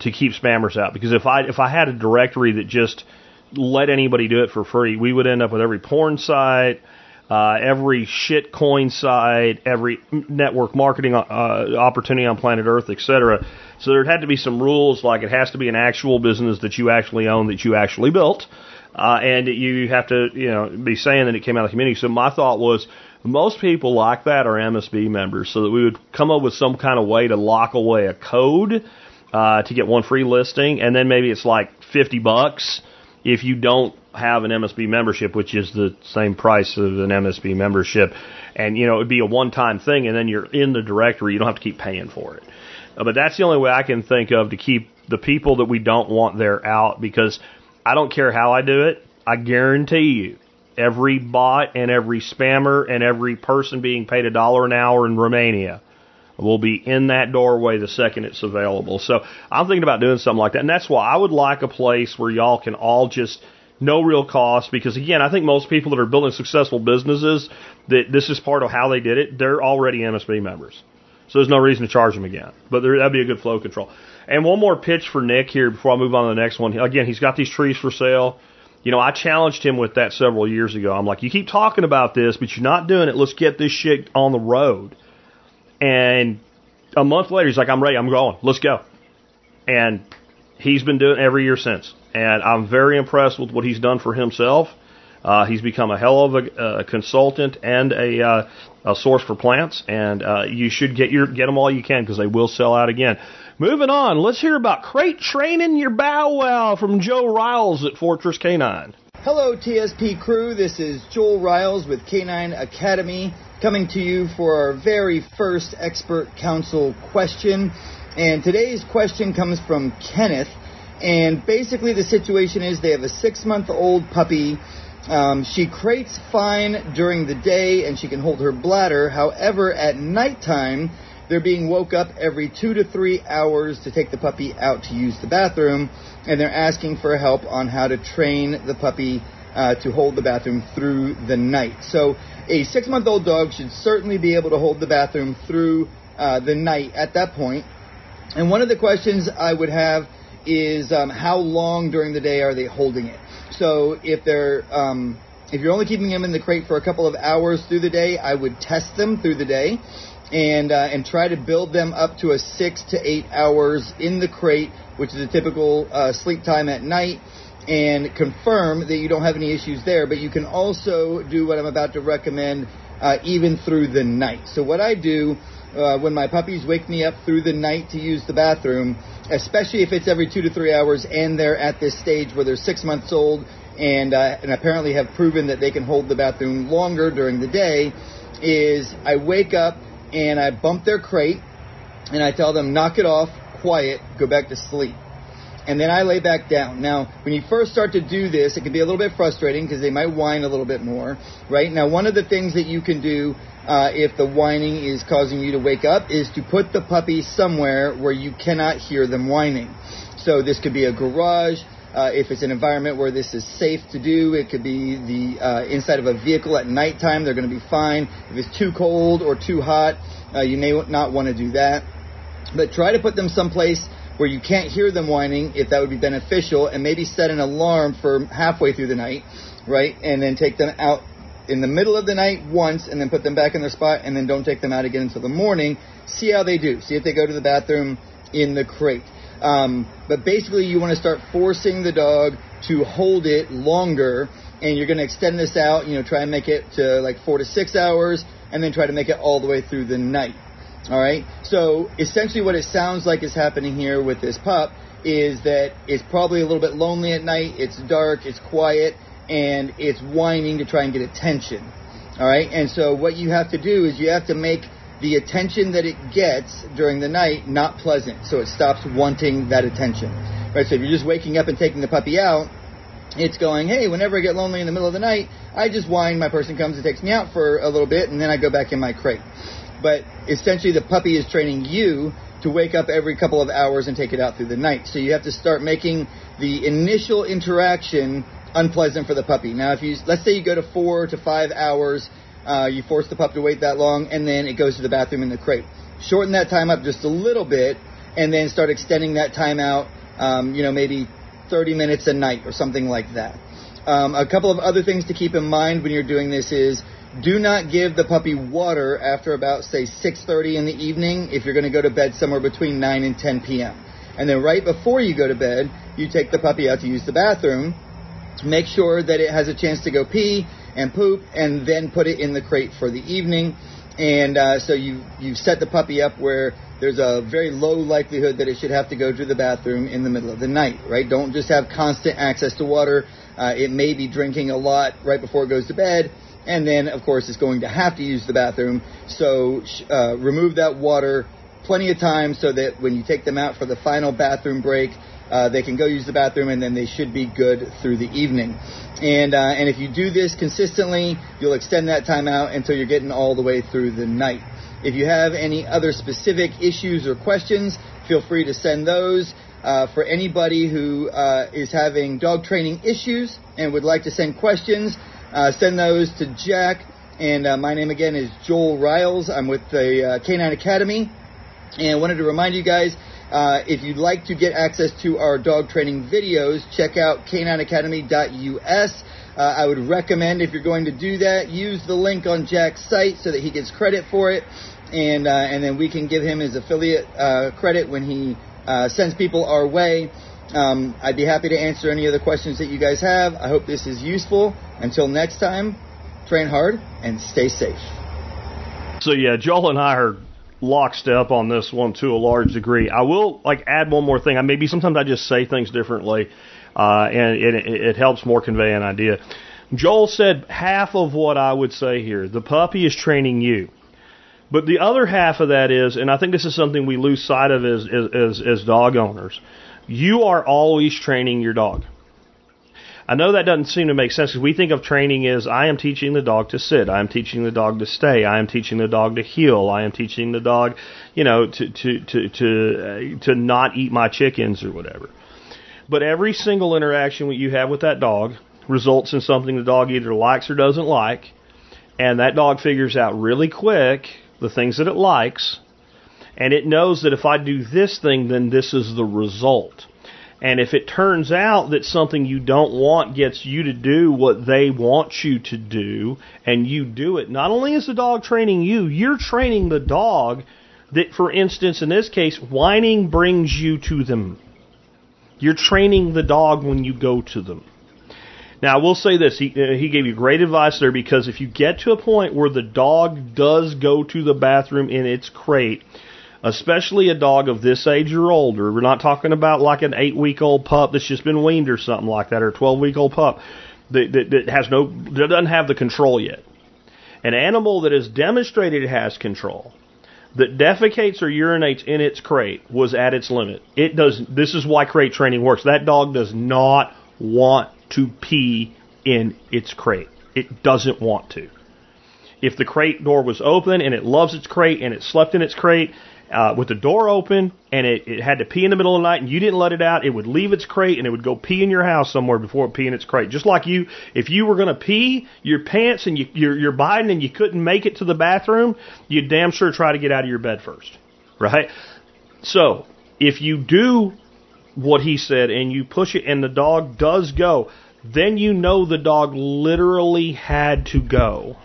to keep spammers out. Because if I if I had a directory that just let anybody do it for free, we would end up with every porn site, uh, every shit coin site, every network marketing uh, opportunity on planet Earth, etc. So there had to be some rules, like it has to be an actual business that you actually own, that you actually built, uh, and you have to you know be saying that it came out of the community. So my thought was most people like that are MSB members, so that we would come up with some kind of way to lock away a code uh, to get one free listing, and then maybe it's like 50 bucks if you don't have an MSB membership, which is the same price of an MSB membership. And, you know, it'd be a one time thing, and then you're in the directory. You don't have to keep paying for it. Uh, but that's the only way I can think of to keep the people that we don't want there out because I don't care how I do it. I guarantee you every bot and every spammer and every person being paid a dollar an hour in Romania will be in that doorway the second it's available. So I'm thinking about doing something like that. And that's why I would like a place where y'all can all just no real cost because again, I think most people that are building successful businesses that this is part of how they did it, they're already MSB members. So there's no reason to charge them again. But there, that'd be a good flow control. And one more pitch for Nick here before I move on to the next one. Again, he's got these trees for sale. You know, I challenged him with that several years ago. I'm like, you keep talking about this, but you're not doing it. Let's get this shit on the road. And a month later, he's like, I'm ready. I'm going. Let's go. And he's been doing it every year since. And I'm very impressed with what he's done for himself. Uh, he's become a hell of a, consultant and a, uh, a source for plants, and uh, you should get your get them all you can because they will sell out again. Moving on, let's hear about crate training your bow wow from Joe Riles at Fortress Canine. Hello, TSP crew. This is Joel Riles with Canine Academy coming to you for our very first expert council question. And today's question comes from Kenneth. And basically, the situation is they have a six month old puppy um, she crates fine during the day and she can hold her bladder. However, at nighttime, they're being woke up every two to three hours to take the puppy out to use the bathroom, and they're asking for help on how to train the puppy uh, to hold the bathroom through the night. So, a six month old dog should certainly be able to hold the bathroom through uh, the night at that point. And one of the questions I would have is um, how long during the day are they holding it? So if they're um, if you're only keeping them in the crate for a couple of hours through the day, I would test them through the day and uh, and try to build them up to a six to eight hours in the crate, which is a typical uh, sleep time at night, and confirm that you don't have any issues there. But you can also do what I'm about to recommend, uh, even through the night. So what I do uh, when my puppies wake me up through the night to use the bathroom especially if it's every two to three hours and they're at this stage where they're six months old and, uh, and apparently have proven that they can hold the bathroom longer during the day, is I wake up and I bump their crate and I tell them, knock it off, quiet, go back to sleep. And then I lay back down. Now, when you first start to do this, it can be a little bit frustrating because they might whine a little bit more, right? Now, one of the things that you can do uh, if the whining is causing you to wake up, is to put the puppy somewhere where you cannot hear them whining. So this could be a garage. Uh, if it's an environment where this is safe to do, it could be the uh, inside of a vehicle at nighttime. They're going to be fine. If it's too cold or too hot, uh, you may not want to do that. But try to put them someplace where you can't hear them whining, if that would be beneficial, and maybe set an alarm for halfway through the night, right? And then take them out in the middle of the night once and then put them back in their spot and then don't take them out again until the morning. See how they do. See if they go to the bathroom in the crate. Um, but basically, you want to start forcing the dog to hold it longer, and you're going to extend this out. You know, try and make it to like four to six hours, and then try to make it all the way through the night. All right. So essentially, what it sounds like is happening here with this pup is that it's probably a little bit lonely at night. It's dark. It's quiet and it's whining to try and get attention. All right, and so what you have to do is you have to make the attention that it gets during the night not pleasant, so it stops wanting that attention. Right, so if you're just waking up and taking the puppy out, it's going, hey, whenever I get lonely in the middle of the night, I just whine. My person comes and takes me out for a little bit, and then I go back in my crate. But essentially, the puppy is training you to wake up every couple of hours and take it out through the night. So you have to start making the initial interaction unpleasant for the puppy. Now, if you let's say you go to four to five hours, uh, you force the pup to wait that long, and then it goes to the bathroom in the crate. Shorten that time up just a little bit, and then start extending that time out. Um, you know, maybe 30 minutes a night or something like that. Um, a couple of other things to keep in mind when you're doing this is do not give the puppy water after about say 6:30 in the evening if you're going to go to bed somewhere between 9 and 10 p.m. And then right before you go to bed, you take the puppy out to use the bathroom Make sure that it has a chance to go pee and poop, and then put it in the crate for the evening. And uh, so you you set the puppy up where there's a very low likelihood that it should have to go to the bathroom in the middle of the night, right? Don't just have constant access to water. Uh, it may be drinking a lot right before it goes to bed, and then of course it's going to have to use the bathroom. So uh, remove that water plenty of times so that when you take them out for the final bathroom break, uh, they can go use the bathroom, and then they should be good through the evening. And uh, and if you do this consistently, you'll extend that time out until you're getting all the way through the night. If you have any other specific issues or questions, feel free to send those. Uh, for anybody who uh, is having dog training issues and would like to send questions, uh, send those to Jack. And uh, my name again is Joel Riles. I'm with the Canine Academy. And I wanted to remind you guys Uh, if you'd like to get access to our dog training videos, check out canineacademy.us. Uh, I would recommend if you're going to do that, use the link on Jack's site so that he gets credit for it, and uh, and then we can give him his affiliate uh, credit when he uh, sends people our way. Um, I'd be happy to answer any of the questions that you guys have. I hope this is useful. Until next time, train hard and stay safe. So yeah, Joel and I are lockstep on this one to a large degree. I will like add one more thing. I maybe sometimes I just say things differently, uh, and it, it helps more convey an idea. Joel said half of what I would say here. The puppy is training you. But the other half of that is, and I think this is something we lose sight of as, as, as dog owners, you are always training your dog. I know that doesn't seem to make sense because we think of training as I am teaching the dog to sit, I am teaching the dog to stay, I am teaching the dog to heel, I am teaching the dog, you know, to to to to uh, to not eat my chickens or whatever. But every single interaction you have with that dog results in something the dog either likes or doesn't like, and that dog figures out really quick the things that it likes, and it knows that if I do this thing, then this is the result. And if it turns out that something you don't want gets you to do what they want you to do, and you do it, not only is the dog training you, you're training the dog that, for instance, in this case, whining brings you to them. You're training the dog when you go to them. Now, I will say this. He, uh, he gave you great advice there because if you get to a point where the dog does go to the bathroom in its crate, especially a dog of this age or older, we're not talking about like an eight week old pup that's just been weaned or something like that, or a 12 week old pup that, that, that has no, that doesn't have the control yet. An animal that has demonstrated it has control, that defecates or urinates in its crate was at its limit. It does. This is why crate training works. That dog does not want to pee in its crate. It doesn't want to. If the crate door was open and it loves its crate and it slept in its crate uh, with the door open and it, it had to pee in the middle of the night and you didn't let it out, it would leave its crate and it would go pee in your house somewhere before it pee in its crate. Just like you, if you were going to pee your pants and you, you're, you're Biden and you couldn't make it to the bathroom, you'd damn sure try to get out of your bed first. Right? So, if you do what he said and you push it and the dog does go, then you know the dog literally had to go.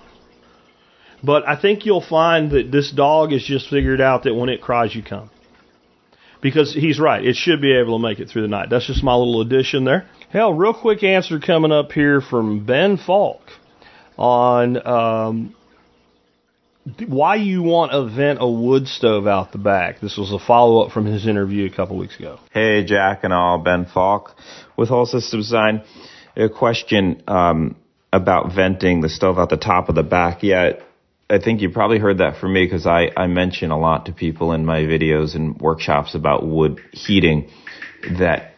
But I think you'll find that this dog has just figured out that when it cries, you come. Because he's right, it should be able to make it through the night. That's just my little addition there. Hell, real quick answer coming up here from Ben Falk on um, why you want to vent a wood stove out the back. This was a follow up from his interview a couple weeks ago. Hey, Jack and all, Ben Falk with Whole System Design. A question um, about venting the stove out the top of the back. Yeah, I think you probably heard that from me because I, I mention a lot to people in my videos and workshops about wood heating that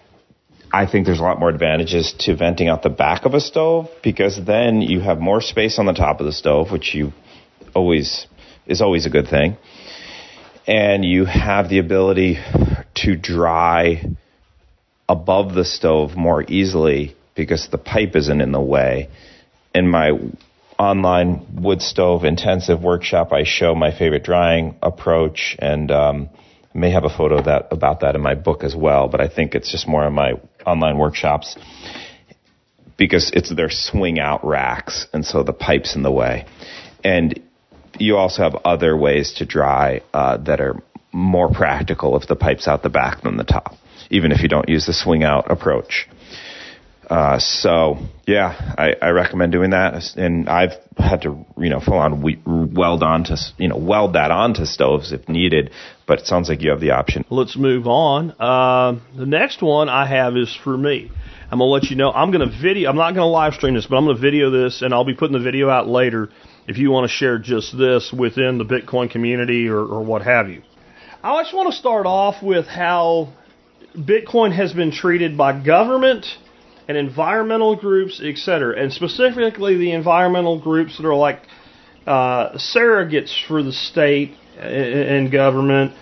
I think there's a lot more advantages to venting out the back of a stove because then you have more space on the top of the stove, which you always is always a good thing. And you have the ability to dry above the stove more easily because the pipe isn't in the way. And my online wood stove intensive workshop, I show my favorite drying approach and um, I may have a photo that about that in my book as well, but I think it's just more in my online workshops because it's their swing out racks and so the pipe's in the way. And you also have other ways to dry uh, that are more practical if the pipe's out the back than the top, even if you don't use the swing out approach. Uh, so yeah, I, I recommend doing that, and I've had to you know full on weld onto you know weld that onto stoves if needed. But it sounds like you have the option. Let's move on. Uh, the next one I have is for me. I'm gonna let you know. I'm gonna video. I'm not gonna live stream this, but I'm gonna video this, and I'll be putting the video out later if you want to share just this within the Bitcoin community or, or what have you. I just want to start off with how Bitcoin has been treated by government and environmental groups, etc., and specifically the environmental groups that are like uh, surrogates for the state and government,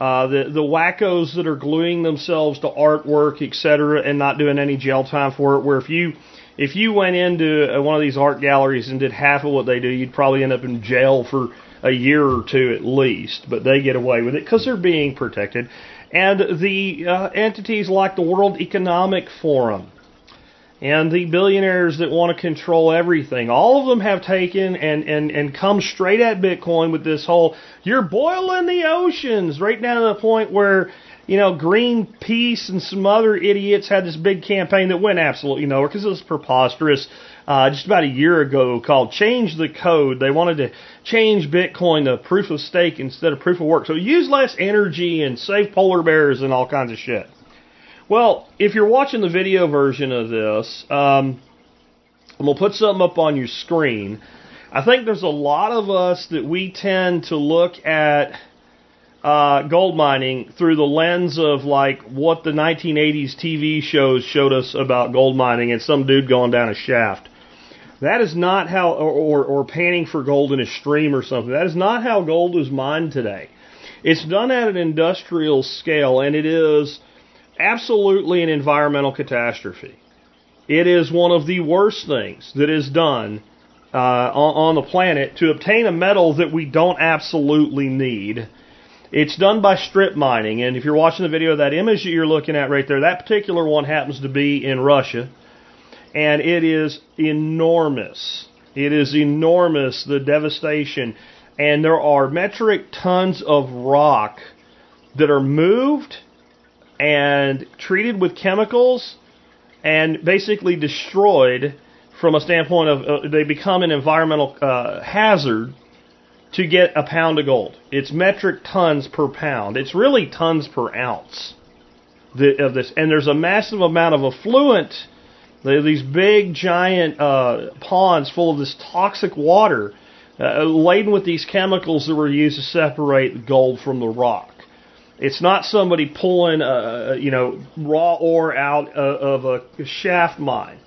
uh, the the wackos that are gluing themselves to artwork, etc., and not doing any jail time for it. Where if you if you went into one of these art galleries and did half of what they do, you'd probably end up in jail for a year or two at least. But they get away with it because they're being protected. And the uh, entities like the World Economic Forum and the billionaires that want to control everything, all of them have taken and, and, and come straight at Bitcoin with this whole, you're boiling the oceans, right down to the point where, you know, Greenpeace and some other idiots had this big campaign that went absolutely nowhere because it was preposterous. Uh, just about a year ago called Change the Code. They wanted to change Bitcoin to proof of stake instead of proof of work. So use less energy and save polar bears and all kinds of shit. Well, if you're watching the video version of this, um, I'm going to put something up on your screen. I think there's a lot of us that we tend to look at uh, gold mining through the lens of like what the 1980s TV shows showed us about gold mining and some dude going down a shaft. That is not how, or, or, or panning for gold in a stream or something. That is not how gold is mined today. It's done at an industrial scale, and it is absolutely an environmental catastrophe. It is one of the worst things that is done uh, on, on the planet to obtain a metal that we don't absolutely need. It's done by strip mining, and if you're watching the video, that image that you're looking at right there, that particular one happens to be in Russia, and it is enormous. It is enormous, the devastation, and there are metric tons of rock that are moved and treated with chemicals and basically destroyed from a standpoint of uh, they become an environmental uh, hazard to get a pound of gold. It's metric tons per pound. It's really tons per ounce of this. And there's a massive amount of effluent, these big giant uh, ponds full of this toxic water uh, laden with these chemicals that were used to separate gold from the rock. It's not somebody pulling, you know, raw ore out of a shaft mine.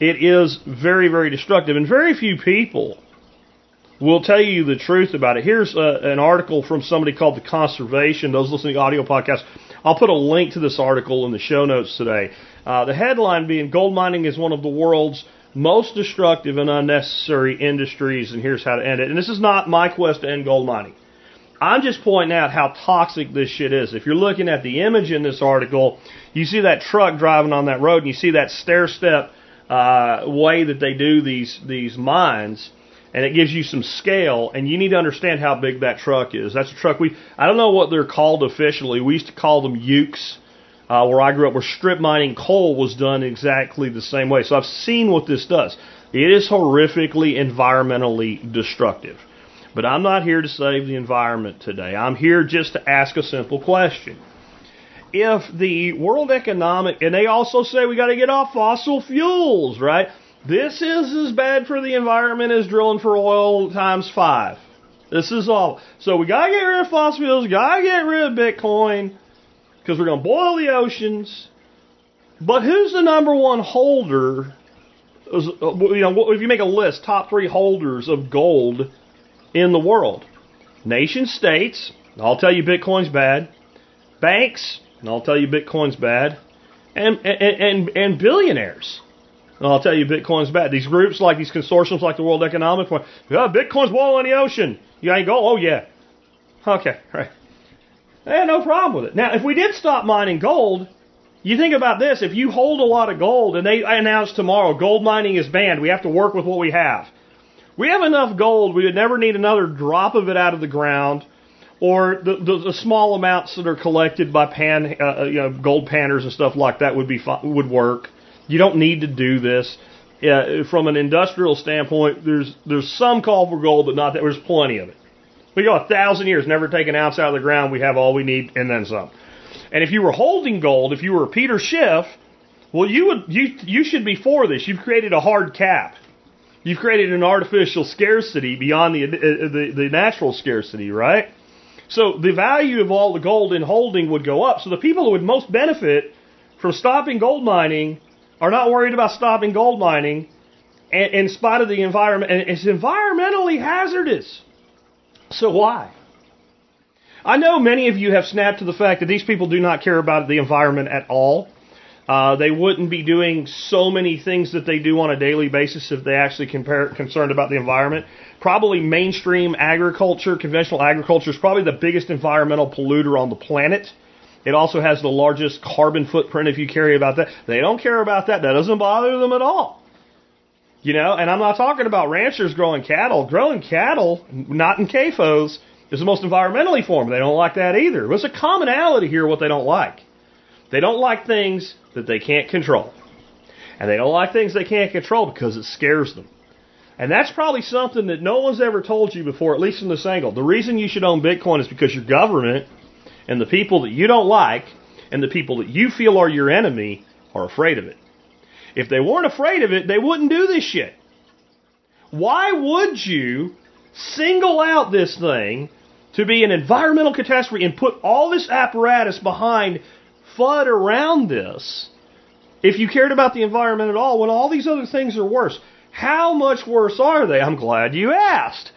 It is very, very destructive, and very few people will tell you the truth about it. Here's a, an article from somebody called The Conversation. Those listening to audio podcasts, I'll put a link to this article in the show notes today. Uh, the headline being Gold mining is one of the world's most destructive and unnecessary industries, and here's how to end it. And this is not my quest to end gold mining. I'm just pointing out how toxic this shit is. If you're looking at the image in this article, you see that truck driving on that road, and you see that stair step uh, way that they do these these mines, and it gives you some scale. And you need to understand how big that truck is. That's a truck we I don't know what they're called officially. We used to call them ukes. Uh, where I grew up, where strip mining coal was done exactly the same way. So I've seen what this does. It is horrifically environmentally destructive. But I'm not here to save the environment today. I'm here just to ask a simple question. If the World Economic, and they also say we got to get off fossil fuels, right? This is as bad for the environment as drilling for oil times five. This is all. So we got to get rid of fossil fuels, got to get rid of Bitcoin, because we're going to boil the oceans. But who's the number one holder? Uh, you know, if you make a list, top three holders of gold in the world. Nation states, I'll tell you Bitcoin's bad. Banks, and I'll tell you Bitcoin's bad. And, and, and, and billionaires. And I'll tell you Bitcoin's bad. These groups like these consortiums like the World Economic Forum, yeah, Bitcoin's boiling the ocean. You ain't go, oh yeah. Okay, right. Eh, no problem with it. Now, if we did stop mining gold, you think about this, if you hold a lot of gold and they announce tomorrow gold mining is banned, we have to work with what we have. We have enough gold, we would never need another drop of it out of the ground or the, the, the small amounts that are collected by pan, uh, uh you know, gold panners and stuff like that would be would work. You don't need to do this. Uh, from an industrial standpoint, there's there's some call for gold, but not that. There's plenty of it. We go a thousand years, never take an ounce out of the ground. We have all we need, and then some. And if you were holding gold, if you were Peter Schiff, well, you would you you should be for this. You've created a hard cap. You've created an artificial scarcity beyond the, uh, the, the natural scarcity, right? So the value of all the gold in holding would go up. So the people who would most benefit from stopping gold mining are not worried about stopping gold mining in spite of the environment. And it's environmentally hazardous. So why? I know many of you have snapped to the fact that these people do not care about the environment at all. Uh, they wouldn't be doing so many things that they do on a daily basis if they actually compare, concerned about the environment. Probably mainstream agriculture, conventional agriculture, is probably the biggest environmental polluter on the planet. It also has the largest carbon footprint if you carry about that. They don't care about that. That doesn't bother them at all. You know, and I'm not talking about ranchers growing cattle. Growing cattle, not in CAFOs, is the most environmentally formed. They don't like that either. There's a commonality here what they don't like. They don't like things that they can't control. And they don't like things they can't control because it scares them. And that's probably something that no one's ever told you before, at least in this angle. The reason you should own Bitcoin is because your government and the people that you don't like and the people that you feel are your enemy are afraid of it. If they weren't afraid of it, they wouldn't do this shit. Why would you single out this thing to be an environmental catastrophe and put all this apparatus behind FUD around this if you cared about the environment at all when all these other things are worse? How much worse are they? I'm glad you asked.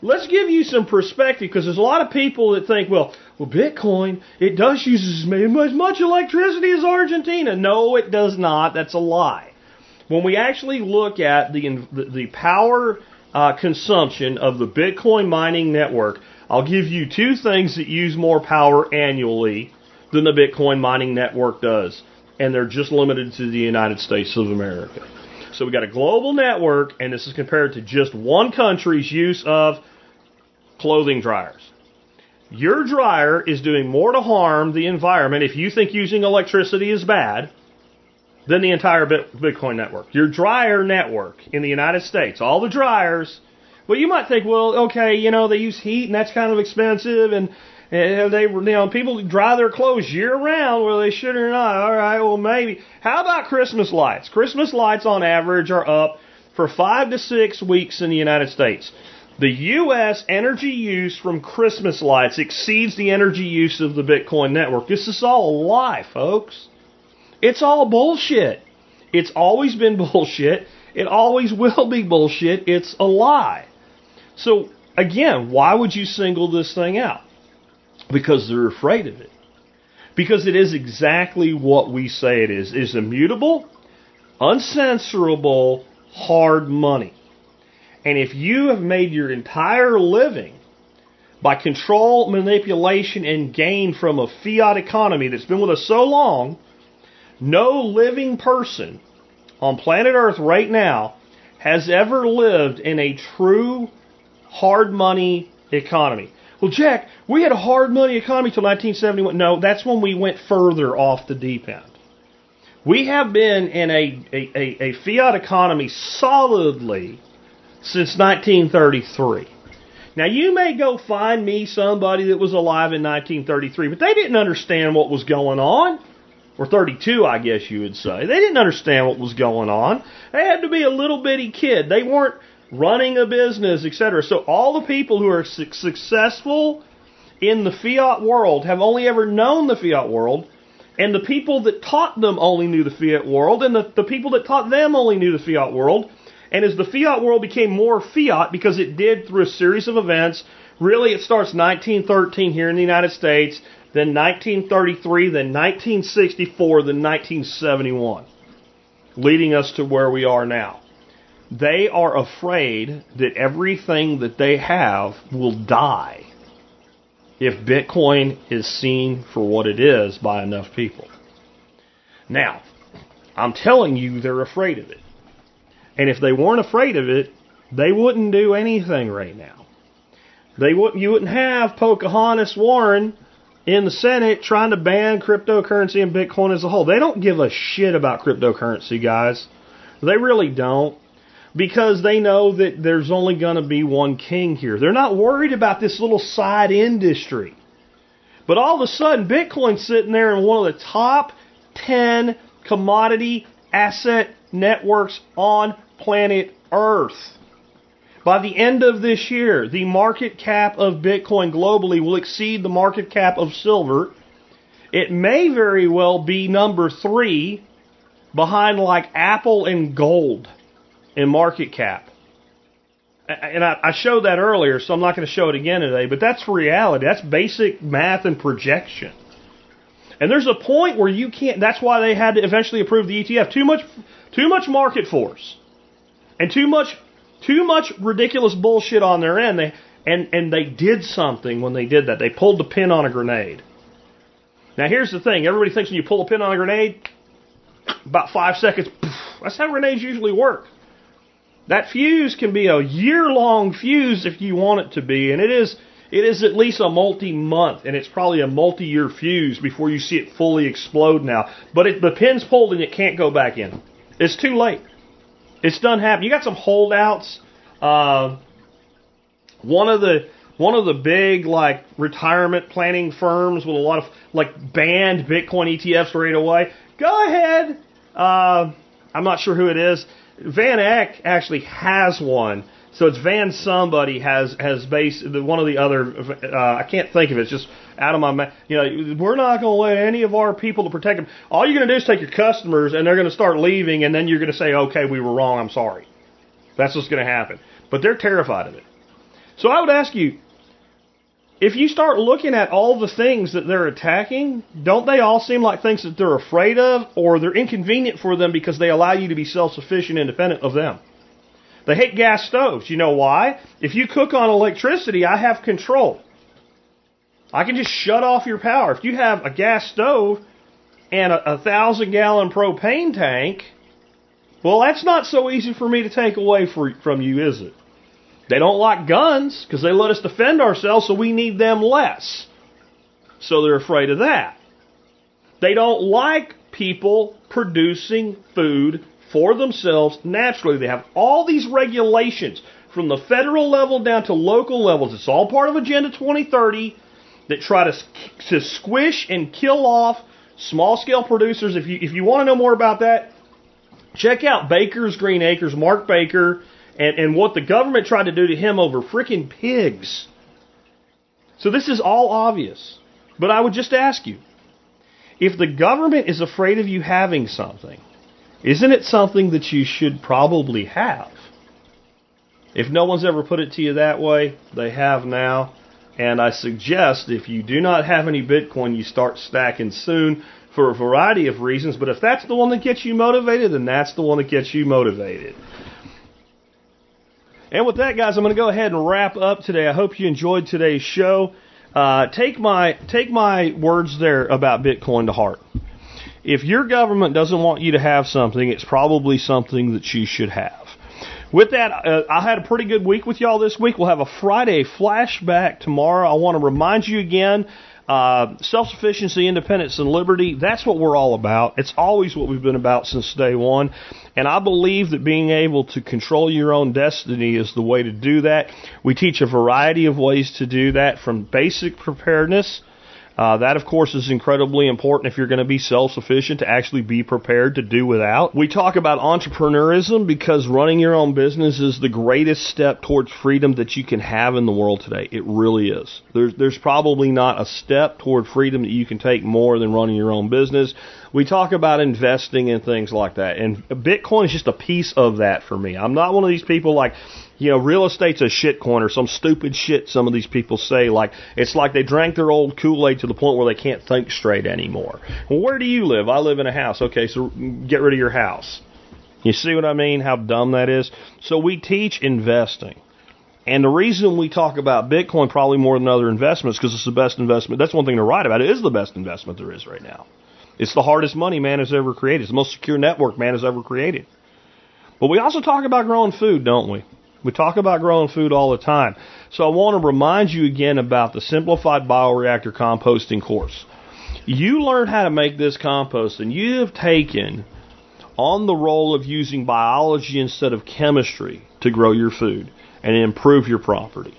Let's give you some perspective because there's a lot of people that think, well, well, Bitcoin, it does use as much electricity as Argentina. No, it does not. That's a lie. When we actually look at the, the power uh, consumption of the Bitcoin mining network, I'll give you two things that use more power annually than the Bitcoin mining network does. And they're just limited to the United States of America. So we got a global network, and this is compared to just one country's use of clothing dryers. Your dryer is doing more to harm the environment if you think using electricity is bad than the entire Bitcoin network. Your dryer network in the United States, all the dryers, well, you might think, well, okay, you know, they use heat and that's kind of expensive and and they, you know, people dry their clothes year round, whether they should or not. All right, well, maybe. How about Christmas lights? Christmas lights, on average, are up for five to six weeks in the United States. The U.S. energy use from Christmas lights exceeds the energy use of the Bitcoin network. This is all a lie, folks. It's all bullshit. It's always been bullshit. It always will be bullshit. It's a lie. So, again, why would you single this thing out? Because they're afraid of it. Because it is exactly what we say it is. It is immutable, uncensorable, hard money. And if you have made your entire living by control, manipulation, and gain from a fiat economy that's been with us so long, no living person on planet Earth right now has ever lived in a true hard money economy. Well, Jack, we had a hard money economy till 1971. No, that's when we went further off the deep end. We have been in a, a, a, fiat economy solidly since 1933. Now, you may go find me somebody that was alive in 1933, but they didn't understand what was going on. Or 32, I guess you would say. They didn't understand what was going on. They had to be a little bitty kid. They weren't running a business, etc. So all the people who are su- successful in the fiat world have only ever known the fiat world, and the people that taught them only knew the fiat world, and the, the people that taught them only knew the fiat world. And as the fiat world became more fiat, because it did through a series of events, really it starts 1913 here in the United States, then 1933, then 1964, then 1971, leading us to where we are now. They are afraid that everything that they have will die if Bitcoin is seen for what it is by enough people. Now, I'm telling you they're afraid of it. And if they weren't afraid of it, they wouldn't do anything right now. They wouldn't you wouldn't have Pocahontas Warren in the Senate trying to ban cryptocurrency and Bitcoin as a whole. They don't give a shit about cryptocurrency, guys. They really don't because they know that there's only going to be one king here. They're not worried about this little side industry. But all of a sudden, Bitcoin's sitting there in one of the top 10 commodity asset networks on planet Earth. By the end of this year, the market cap of Bitcoin globally will exceed the market cap of silver. It may very well be number three behind like Apple and gold in market cap. And I, showed that earlier, so I'm not going to show it again today, but that's reality. That's basic math and projection. And there's a point where you can't, that's why they had to eventually approve the ETF. Too much, too much market force. And too much, too much ridiculous bullshit on their end. They, and, and they did something when they did that. They pulled the pin on a grenade. Now here's the thing: everybody thinks when you pull a pin on a grenade, about five seconds. That's how grenades usually work. That fuse can be a year-long fuse if you want it to be, and it is. It is at least a multi-month, and it's probably a multi-year fuse before you see it fully explode now. But it, the pin's pulled and it can't go back in. It's too late. It's done happening. You got some holdouts. Uh, one of the one of the big like retirement planning firms with a lot of like banned Bitcoin ETFs right away. Go ahead. Uh, I'm not sure who it is. Van Eck actually has one. So it's Van somebody has has base the one of the other uh, I can't think of it. It's just out of my you know we're not going to let any of our people to protect them. All you're going to do is take your customers and they're going to start leaving and then you're going to say okay we were wrong I'm sorry. That's what's going to happen. But they're terrified of it. So I would ask you if you start looking at all the things that they're attacking, don't they all seem like things that they're afraid of or they're inconvenient for them because they allow you to be self-sufficient and independent of them? They hate gas stoves. You know why? If you cook on electricity, I have control. I can just shut off your power. If you have a gas stove and a, a thousand gallon propane tank, well, that's not so easy for me to take away for, from you, is it? They don't like guns because they let us defend ourselves, so we need them less. So they're afraid of that. They don't like people producing food for themselves naturally. They have all these regulations from the federal level down to local levels. It's all part of Agenda 2030 that try to, to squish and kill off small scale producers. If you, if you want to know more about that, check out Baker's Green Acres, Mark Baker and, and what the government tried to do to him over freaking pigs. So this is all obvious. But I would just ask you if the government is afraid of you having something, isn't it something that you should probably have? If no one's ever put it to you that way, they have now. And I suggest if you do not have any Bitcoin, you start stacking soon for a variety of reasons. But if that's the one that gets you motivated, then that's the one that gets you motivated. And with that, guys, I'm going to go ahead and wrap up today. I hope you enjoyed today's show. Uh, take my take my words there about Bitcoin to heart. If your government doesn't want you to have something, it's probably something that you should have. With that, uh, I had a pretty good week with y'all this week. We'll have a Friday flashback tomorrow. I want to remind you again uh, self sufficiency, independence, and liberty, that's what we're all about. It's always what we've been about since day one. And I believe that being able to control your own destiny is the way to do that. We teach a variety of ways to do that from basic preparedness uh, that, of course, is incredibly important if you're going to be self-sufficient to actually be prepared to do without. We talk about entrepreneurism because running your own business is the greatest step towards freedom that you can have in the world today. It really is. There's there's probably not a step toward freedom that you can take more than running your own business. We talk about investing and things like that, and Bitcoin is just a piece of that for me. I'm not one of these people like you know, real estate's a shitcoin. some stupid shit some of these people say. Like, it's like they drank their old Kool-Aid to the point where they can't think straight anymore. Well, where do you live? I live in a house. Okay, so get rid of your house. You see what I mean? How dumb that is? So we teach investing. And the reason we talk about Bitcoin probably more than other investments because it's the best investment. That's one thing to write about. It is the best investment there is right now. It's the hardest money man has ever created. It's the most secure network man has ever created. But we also talk about growing food, don't we? We talk about growing food all the time. So I want to remind you again about the simplified bioreactor composting course. You learn how to make this compost and you have taken on the role of using biology instead of chemistry to grow your food and improve your property.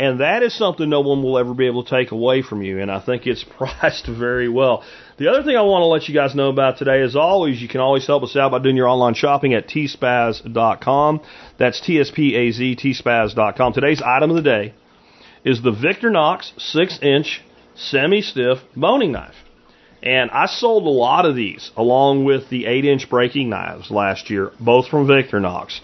And that is something no one will ever be able to take away from you. And I think it's priced very well. The other thing I want to let you guys know about today, as always, you can always help us out by doing your online shopping at tspaz.com. That's T-S-P-A-Z, tspaz.com. Today's item of the day is the Victorinox 6-inch semi-stiff boning knife. And I sold a lot of these along with the 8-inch breaking knives last year, both from Victorinox.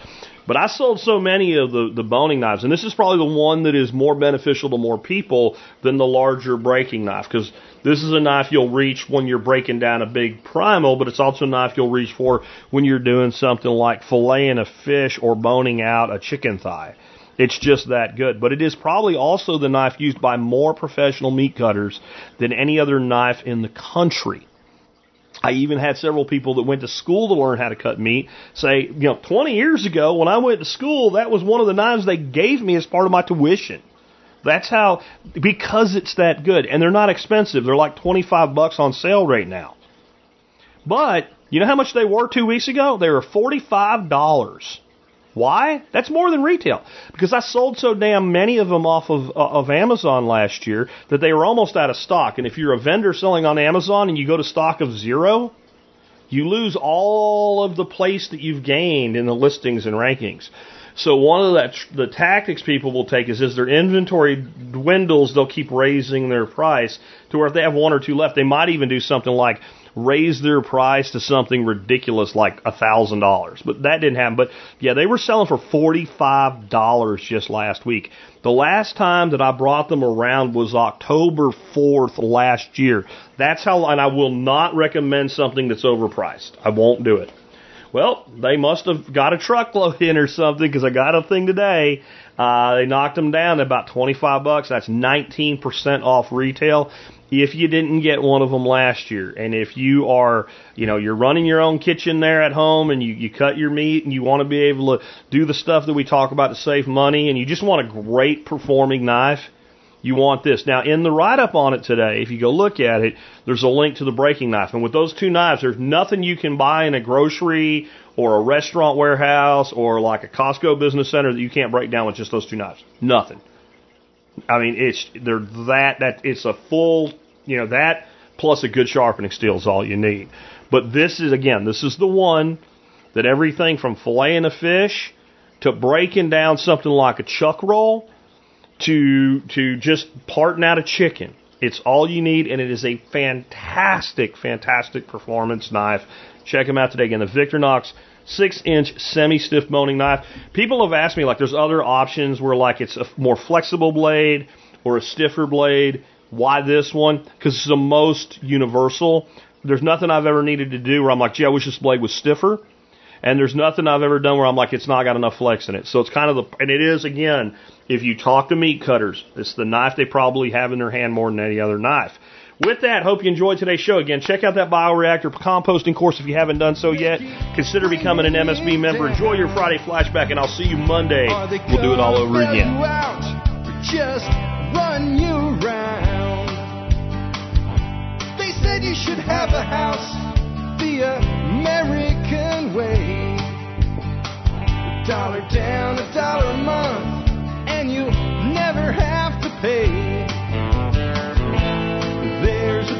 But I sold so many of the, the boning knives, and this is probably the one that is more beneficial to more people than the larger breaking knife, because this is a knife you'll reach when you're breaking down a big primal, but it's also a knife you'll reach for when you're doing something like filleting a fish or boning out a chicken thigh. It's just that good. But it is probably also the knife used by more professional meat cutters than any other knife in the country. I even had several people that went to school to learn how to cut meat say, you know, 20 years ago when I went to school, that was one of the knives they gave me as part of my tuition. That's how, because it's that good. And they're not expensive. They're like 25 bucks on sale right now. But, you know how much they were two weeks ago? They were $45. Why? That's more than retail. Because I sold so damn many of them off of, uh, of Amazon last year that they were almost out of stock. And if you're a vendor selling on Amazon and you go to stock of zero, you lose all of the place that you've gained in the listings and rankings. So one of the, the tactics people will take is as their inventory dwindles, they'll keep raising their price to where if they have one or two left, they might even do something like raise their price to something ridiculous like a thousand dollars. But that didn't happen. But yeah, they were selling for forty five dollars just last week. The last time that I brought them around was October fourth last year. That's how, and I will not recommend something that's overpriced. I won't do it. Well, they must have got a truckload in or something because I got a thing today. Uh, they knocked them down to about 25 bucks. That's 19% off retail if you didn't get one of them last year. And if you are, you know, you're running your own kitchen there at home and you, you cut your meat and you want to be able to do the stuff that we talk about to save money and you just want a great performing knife, you want this. Now, in the write up on it today, if you go look at it, there's a link to the breaking knife. And with those two knives, there's nothing you can buy in a grocery or a restaurant warehouse or like a Costco business center that you can't break down with just those two knives. Nothing. I mean, it's they're that that it's a full, you know, that plus a good sharpening steel is all you need. But this is again, this is the one that everything from filleting a fish to breaking down something like a chuck roll to to just parting out a chicken. It's all you need, and it is a fantastic, fantastic performance knife. Check them out today. Again, the Victorinox six inch semi stiff boning knife. People have asked me like there's other options where like it's a more flexible blade or a stiffer blade. Why this one? Because it's the most universal. There's nothing I've ever needed to do where I'm like, gee, I wish this blade was stiffer. And there's nothing I've ever done where I'm like, it's not got enough flex in it. So it's kind of the, and it is again, if you talk to meat cutters, it's the knife they probably have in their hand more than any other knife. With that, hope you enjoyed today's show. Again, check out that bioreactor composting course if you haven't done so yet. Consider becoming an MSB member. Enjoy your Friday flashback, and I'll see you Monday. We'll do it all over again. Just run you round. They said you should have a house the American way. A dollar down, a dollar a month, and you'll never have to pay